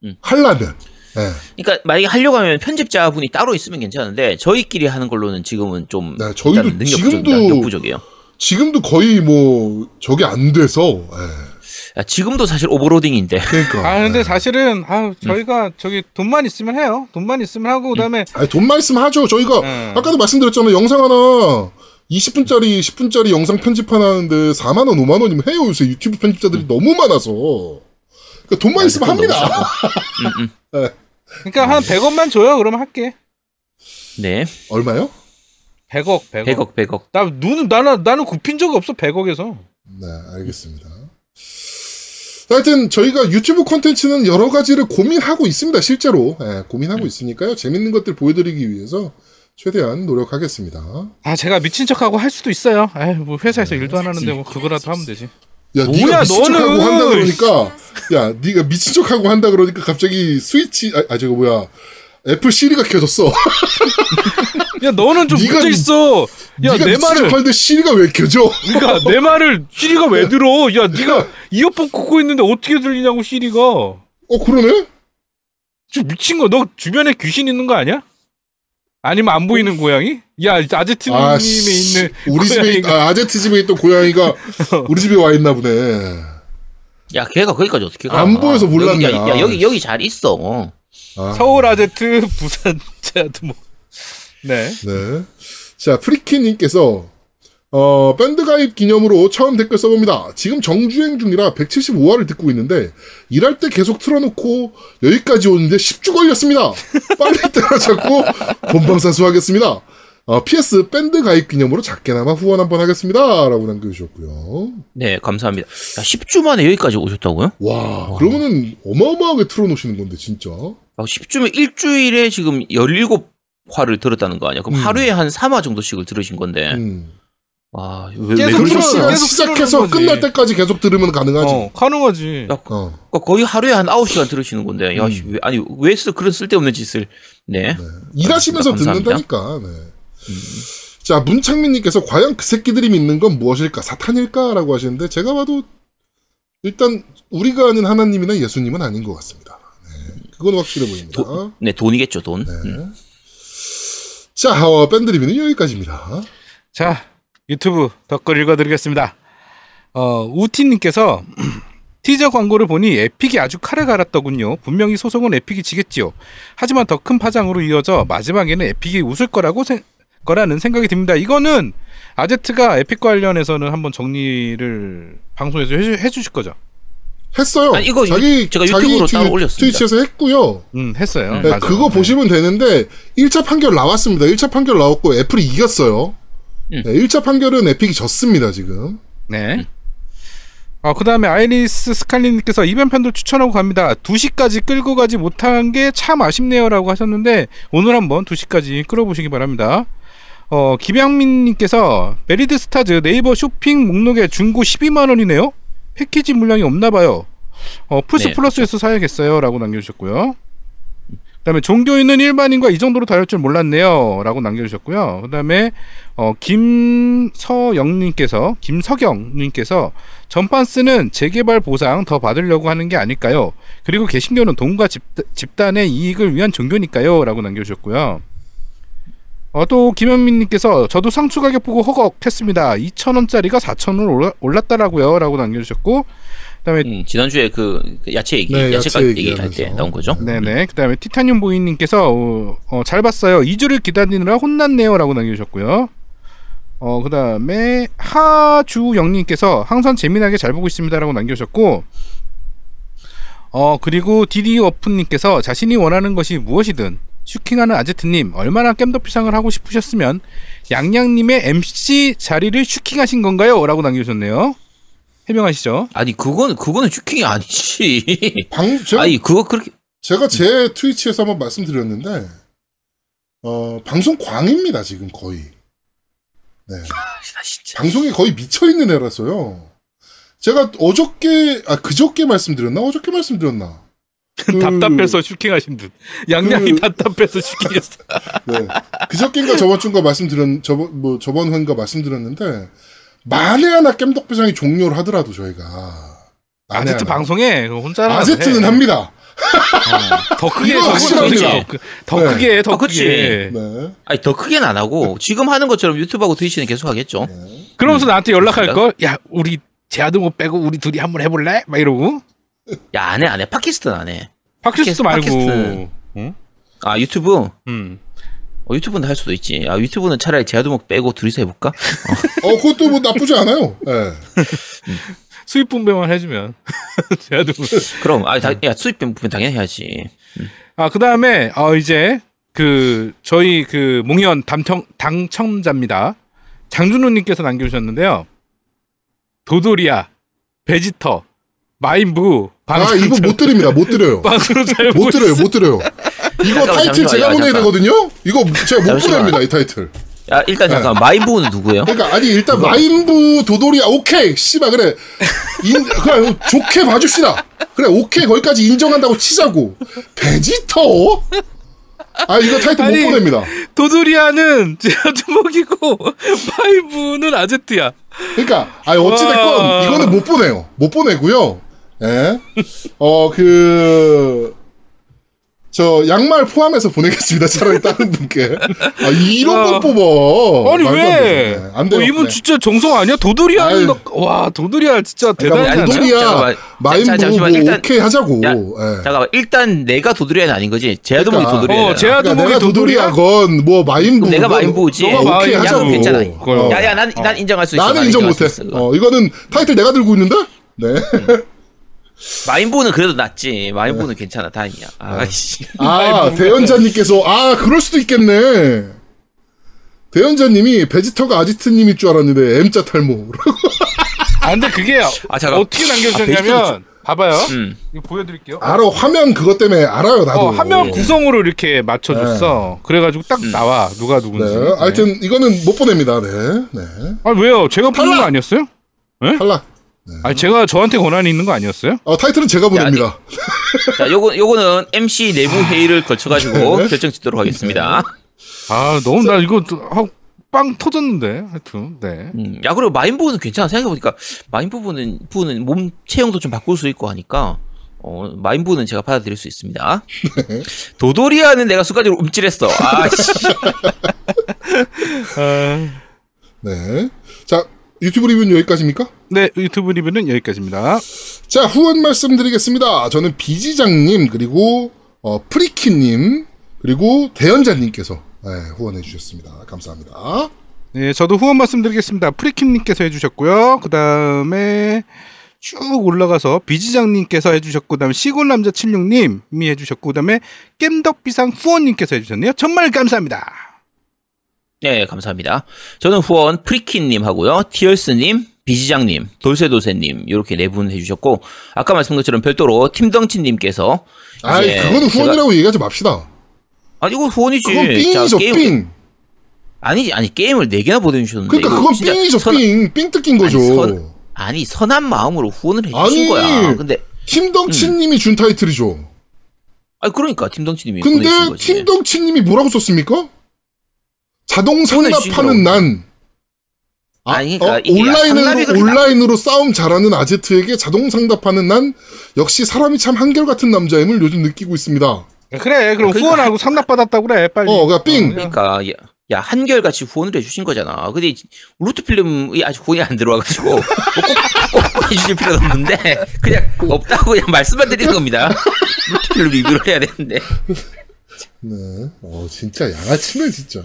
음. 하려면. 예. 그러니까 만약에 하려고 하면 편집자 분이 따로 있으면 괜찮은데 저희끼리 하는 걸로는 지금은 좀 네, 저희도 지금도- 부족이에요. 지금도 거의 뭐 저게 안 돼서. 예. 야, 지금도 사실 오버로딩인데. 그러니까. 아 근데 예. 사실은 아 저희가 저기 돈만 있으면 해요. 돈만 있으면 하고 그다음에 아니, 돈만 있으면 하죠. 저희가 음. 아까도 말씀드렸잖아요. 영상 하나 20분짜리, 10분짜리 영상 편집하나 하는데 4만 원, 5만 원이면 해요. 요새 유튜브 편집자들이 너무 많아서. 그러니까 돈만 있으면 그건 너무 [LAUGHS] 합니다. 음, 음. 그러니까 한 100원만 줘요. 그러면 할게. 네. 얼마요? 100억, 100억. 100억, 100억. 나 눈은 나는 나는 굽힌 적이 없어 100억에서. 네, 알겠습니다. 하여튼 저희가 유튜브 콘텐츠는 여러 가지를 고민하고 있습니다. 실제로 예, 고민하고 있으니까요. 재밌는 것들 보여드리기 위해서 최대한 노력하겠습니다. 아 제가 미친 척하고 할 수도 있어요. 에이, 뭐 회사에서 일도 안 하는데 뭐 그거라도 하면 되지. 야, 뭐야, 네가 미친 척하고 너는! 한다 그러니까, 야, 네가 미친 척하고 한다 그러니까 갑자기 스위치, 아, 아 저거 뭐야, 애플 시리가 켜졌어. 야 너는 좀 네가 문제 미- 있어. 야 네가 내 미친 말을 척하는데 시리가 왜 켜져? 그러니까 내 말을 시리가 왜 들어? 야 네가 이어폰 꽂고 있는데 어떻게 들리냐고 시리가. 어, 그러네? 저 미친 거 너 주변에 귀신 있는 거 아니야? 아니면 안 보이는 고양이? 야 아제트님이 아, 씨. 있는 우리 집에 아, 아제트 집에 있던 고양이가 [LAUGHS] 우리 집에 와 있나 보네. 야, 걔가 거기까지 어떻게 가? 안 보여서 몰랐네. 여기, 야, 야, 여기 여기 잘 있어. 아, 서울 아제트 [LAUGHS] 부산 제아도 뭐 네. 네. 자, 프리키님께서 어, 밴드 가입 기념으로 처음 댓글 써봅니다. 지금 정주행 중이라 175화를 듣고 있는데 일할 때 계속 틀어놓고 여기까지 오는데 10주 걸렸습니다. [LAUGHS] 빨리 따라잡고 본방사수 하겠습니다. 어, PS 밴드 가입 기념으로 작게나마 후원 한번 하겠습니다. 라고 남겨주셨고요. 네, 감사합니다. 야, 10주 만에 여기까지 오셨다고요? 와, 그러면은 어마어마하게 틀어놓으시는 건데, 진짜. 아, 10주면 일주일에 지금 17화를 들었다는 거 아니야? 그럼 음. 하루에 한 3화 정도씩을 들으신 건데. 음. 와, 왜, 왜 계속 그러셨어요? 틀어- 시간 계속 시작해서. 끝날 때까지 계속 들으면 가능하지. 어, 가능하지. 야, 어. 그러니까 거의 하루에 한 9시간 들으시는 건데. 야, 음. 씨, 왜, 아니, 왜 쓰, 그런 쓸데없는 짓을. 네. 일하시면서 감사합니다. 듣는다니까. 네. 자, 문창민님께서 과연 그 새끼들이 믿는 건 무엇일까? 사탄일까?라고 하시는데 제가 봐도 일단 우리가 아는 하나님이나 예수님은 아닌 것 같습니다. 네. 그건 확실해 보입니다. 도, 네, 돈이겠죠, 돈. 네. 음. 자, 어, 밴드 리뷰는 여기까지입니다. 자, 유튜브 댓글 읽어드리겠습니다. 어, 우티님께서 [CLEARS THROAT] 티저 광고를 보니 에픽이 아주 칼을 갈았더군요. 분명히 소송은 에픽이 지겠지요. 하지만 더 큰 파장으로 이어져 마지막에는 에픽이 웃을 거라고 생, 거라는 생각이 듭니다. 이거는 아제트가 에픽 관련해서는 한번 정리를 방송에서 해주, 해주실 거죠? 했어요. 아니, 이거 자기, 유- 제가 자기 유튜브로 트- 따로 올렸습니다. 트위치에서 했고요. 음, 했어요. 음. 네, 맞아요. 그거 네. 보시면 되는데 1차 판결 나왔습니다. 1차 판결 나왔고 애플이 이겼어요. 음. 네, 1차 판결은 에픽이 졌습니다, 지금. 네. 어, 그 다음에 아이리스 스칼리님께서 이번 편도 추천하고 갑니다. 2시까지 끌고 가지 못한 게 참 아쉽네요. 라고 하셨는데, 오늘 한번 2시까지 끌어보시기 바랍니다. 어, 김양민님께서 베리드 스타즈 네이버 쇼핑 목록에 중고 12만원이네요? 패키지 물량이 없나 봐요. 어, 플스 네, 플러스에서 사야겠어요. 라고 남겨주셨고요. 그 다음에 종교 있는 일반인과 이 정도로 다를 줄 몰랐네요. 라고 남겨주셨고요. 그 다음에 어, 김서영님께서 김석영님께서 전판 쓰는 재개발 보상 더 받으려고 하는 게 아닐까요? 그리고 개신교는 돈과 집, 집단의 이익을 위한 종교니까요. 라고 남겨주셨고요. 어, 또 김현민님께서 저도 상추 가격 보고 허걱했습니다. 2,000원짜리가 4,000원 올라, 올랐다라고요. 라고 남겨주셨고 그다음에 음, 지난주에 그, 그 야채 얘기, 네, 야채 가격 얘기할 때. 나온 거죠. 네네. 그다음에 티타늄 보이님께서 어, 어, 잘 봤어요. 2주를 기다리느라 혼났네요라고 남겨주셨고요. 어 그다음에 하주영님께서 항상 재미나게 잘 보고 있습니다라고 남겨주셨고. 어 그리고 디디 워프님께서 자신이 원하는 것이 무엇이든 슈킹하는 아제트님 얼마나 겜더피상을 하고 싶으셨으면 양양님의 MC 자리를 슈킹하신 건가요?라고 남겨주셨네요. 해명하시죠. 아니, 그거는, 그거는 슈킹이 아니지. 방, 제가, 아니, 그거 그렇게. 제가 제 트위치에서 한번 말씀드렸는데, 어, 방송 광입니다, 지금 거의. 네. 아, 진짜. 방송에 거의 미쳐 있는 애라서요. 제가 어저께, 아, 그저께 말씀드렸나? 어저께 말씀드렸나? 그- 답답해서 슈킹하신 분. 양양이 그- 답답해서 슈킹했어. [LAUGHS] 네. 그저께인가 저번 주인가 말씀드렸, 저번, 뭐, 저번 회인가 말씀드렸는데, 만에 하나 깸덕비상이 종료를 하더라도 저희가. 아제트. 방송에 혼자 아제트는 합니다. 더 크게 확실합니다. 크게, 더, 크- 더 네. 크게 더 아. 크게. 네. 아니, 더 크게는 안 하고, 지금 하는 것처럼 유튜브하고 트위치는 계속 하겠죠. 네. 그러면서 나한테 연락할. 걸. 야 우리 제아도 못 빼고 우리 둘이 한번 해볼래? 막 이러고. 야, 안 해, 안 해. 팟캐스트는 안 해. 팟캐스트 말고. 팟캐스트는- 응? 아, 유튜브? 음. 어, 유튜브는 할 수도 있지. 아, 유튜브는 차라리 제아두목 빼고 둘이서 해볼까? 어, [LAUGHS] 그것도 뭐 나쁘지 않아요. 예. [LAUGHS] 수입 분배만 해주면 [LAUGHS] 제아도. 그럼, 아, 다, 야, 수입 부분 당연히 해야지. 아 그 다음에 어 이제 그 저희 그 몽현 당첨 당첨자입니다. 장준호님께서 남겨주셨는데요. 도돌이야, 베지터, 마인부, 아, 이거 못 드립니다. 못 드려요. [LAUGHS] 방송을 잘못 보고 드려요. 못 드려요. 이거 잠깐만, 타이틀 잠시만요. 제가 아, 보내야 잠깐. 되거든요? 이거 제가 못 잠시만. 보냅니다, 이 타이틀. 야, 일단 잠깐, 마인부는 누구예요? 그러니까, 아니, 일단 마인부 도도리아, 오케이! 씨발, 그래. 인, 그냥 좋게 봐줍시다. 그래, 오케이, 거기까지 인정한다고 치자고. 베지터? 아, 이거 타이틀 아니, 못 보냅니다. 도도리아는 제아두목이고 마인부는 아제트야. 그러니까, 아 어찌됐건, 와. 이거는 못 보내요. 못 보내고요. 예. 어, 그, 저 양말 포함해서 보내겠습니다. 차라리 다른 분께. 아, 이런 아. 걸 뽑아. 아니 말도 왜? 안 돼요. 어, 이분 네. 진짜 정성 아니야? 도돌이 하는 아유. 거. 와 도돌이야 진짜 그러니까 대단하지 뭐 않아요? 도돌이야 잠시만, 뭐 일단- 오케이 하자고. 야, 예. 잠깐만 일단 내가 도드리아는 아닌 거지. 제아도목이 그러니까. 도드리아. 어, 제아- 그러니까 도목이 도돌이야? 도돌이야건 뭐 마인부 내가 마인부지. 너가 오케이 야, 하자고. 괜찮아. 어. 야 야 난, 난 인정할 수 있어. 나는 난 인정 못해. 어, 이거는 타이틀 내가 들고 있는데? 네. [LAUGHS] 마인부는 그래도 낫지. 마인부는 괜찮아. 다행이야. 아씨. 아, 대연자님께서, 아, 그럴 수도 있겠네. 대연자님이 베지터가 아지트님일 줄 알았는데, M자 탈모라고. 아 근데 그게 아, 잠깐. 어떻게 아, 남겨주셨냐면 봐봐요. 음. 이거 보여드릴게요. 알아, 화면 그것 때문에 알아요, 나도. 어, 화면 구성으로 이렇게 맞춰줬어. 그래가지고 딱 나와 누가 누군지. 네. 하여튼, 이거는 못 보냅니다, 네. 네. 아 왜요? 제가 뽑는 거! 아니었어요? 탈락. 아 제가 저한테 권한이 있는 거 아니었어요? 어, 타이틀은 제가 보냅니다. 자, 요거 요거는 MC 내부 회의를 거쳐 가지고 결정 짓도록 하겠습니다. 아 너무 나 이거 하고 빵 터졌는데 하여튼 네. 음, 야 그리고 마인 부분은 괜찮아. 생각해 보니까 마인 부분은 부분은 몸 체형도 좀 바꿀 수 있고 하니까 어 마인 부분은 제가 받아들일 수 있습니다. 도돌이아는 내가 순간적으로 움찔했어. [LAUGHS] 아씨. 네. 자, 유튜브 리뷰는 여기까지입니까? 네 유튜브 리뷰는 여기까지입니다. 자, 후원 말씀드리겠습니다. 저는 비지장님, 그리고, 어, 프리키님, 그리고 대연자님께서, 네, 후원해 주셨습니다. 감사합니다. 네 저도 후원 말씀드리겠습니다. 프리킴님께서 해주셨고요. 그 다음에 쭉 올라가서 비지장님께서 해주셨고 그 다음에 시골 남자 76님이 해주셨고 그 다음에 겜덕비상 후원님께서 해주셨네요. 정말 감사합니다. 네, 감사합니다. 저는 후원 프리킨님 하고요. 티얼스님, 비지장님, 돌쇠도쇠님 이렇게 네 분 해주셨고 아까 말씀드린 것처럼 별도로 팀덩치님께서 이제 그거는 제가- 후원이라고 얘기하지 맙시다. 아니 이거 후원이지. 그건 삥이죠, 자, 게임- 삥. 아니 아니 게임을 네 개나 보내주셨는데. 그러니까 그건 삥이죠, 선- 삥. 삥 뜯긴 거죠. 아니, 선- 아니 선한 마음으로 후원을 해주신 아니, 거야. 근데 팀덩치님이 준 타이틀이죠. 아니 그러니까 팀덩치님이 근데. 팀덩치님이 뭐라고 썼습니까? 자동 상납하는 난. 아, 아니, 그러니까 어, 이게 상납이 온라인으로, 온라인으로 싸움 잘하는 아제트에게 자동 상답하는 난 역시 사람이 참 한결같은 남자임을 요즘 느끼고 있습니다. 그래 그럼 그러니까 후원하고 상납받았다고 그래 빨리. 어, 그러니까 삥. 그러니까 야, 야 한결같이 후원을 해주신 거잖아. 근데 루트 필름이 아직 후원이 안 들어와가지고 뭐 꼭, 꼭 해주실 필요는 없는데 그냥 없다고 그냥 말씀만 드리는 겁니다. 루트 필름 리뷰를 해야 되는데. 네. 어, 진짜 양아치네, 진짜.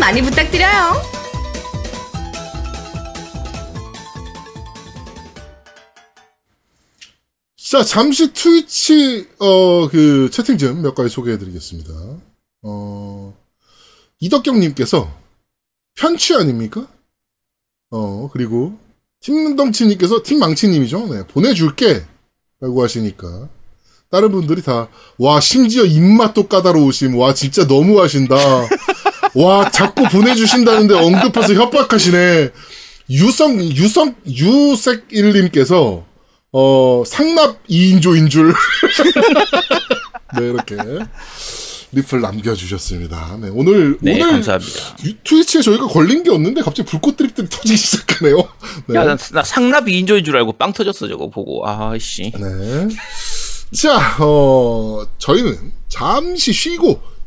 많이 부탁드려요. 자, 잠시 트위치, 어, 그, 채팅 좀 몇 가지 소개해 드리겠습니다. 어, 이덕경님께서 편취 아닙니까? 어, 그리고 팀덩치님께서 팀망치님이죠. 네, 보내줄게. 라고 하시니까. 다른 분들이 다, 와, 심지어 입맛도 까다로우심. 와, 진짜 너무 하신다. 와, 자꾸 보내주신다는데 언급해서 협박하시네. 유성, 유성, 유색일님께서, 어, 상납 2인조인 줄. [LAUGHS] 네, 이렇게. 리플 남겨주셨습니다. 네, 오늘, 네 오늘 감사합니다. 유- 트위치에 저희가 걸린 게 없는데 갑자기 불꽃 드립들이 터지기 시작하네요. 네. 야, 나, 나 상납 2인조인 줄 알고 빵 터졌어 저거 보고. 아씨. 네. 자, 어, 저희는 잠시 쉬고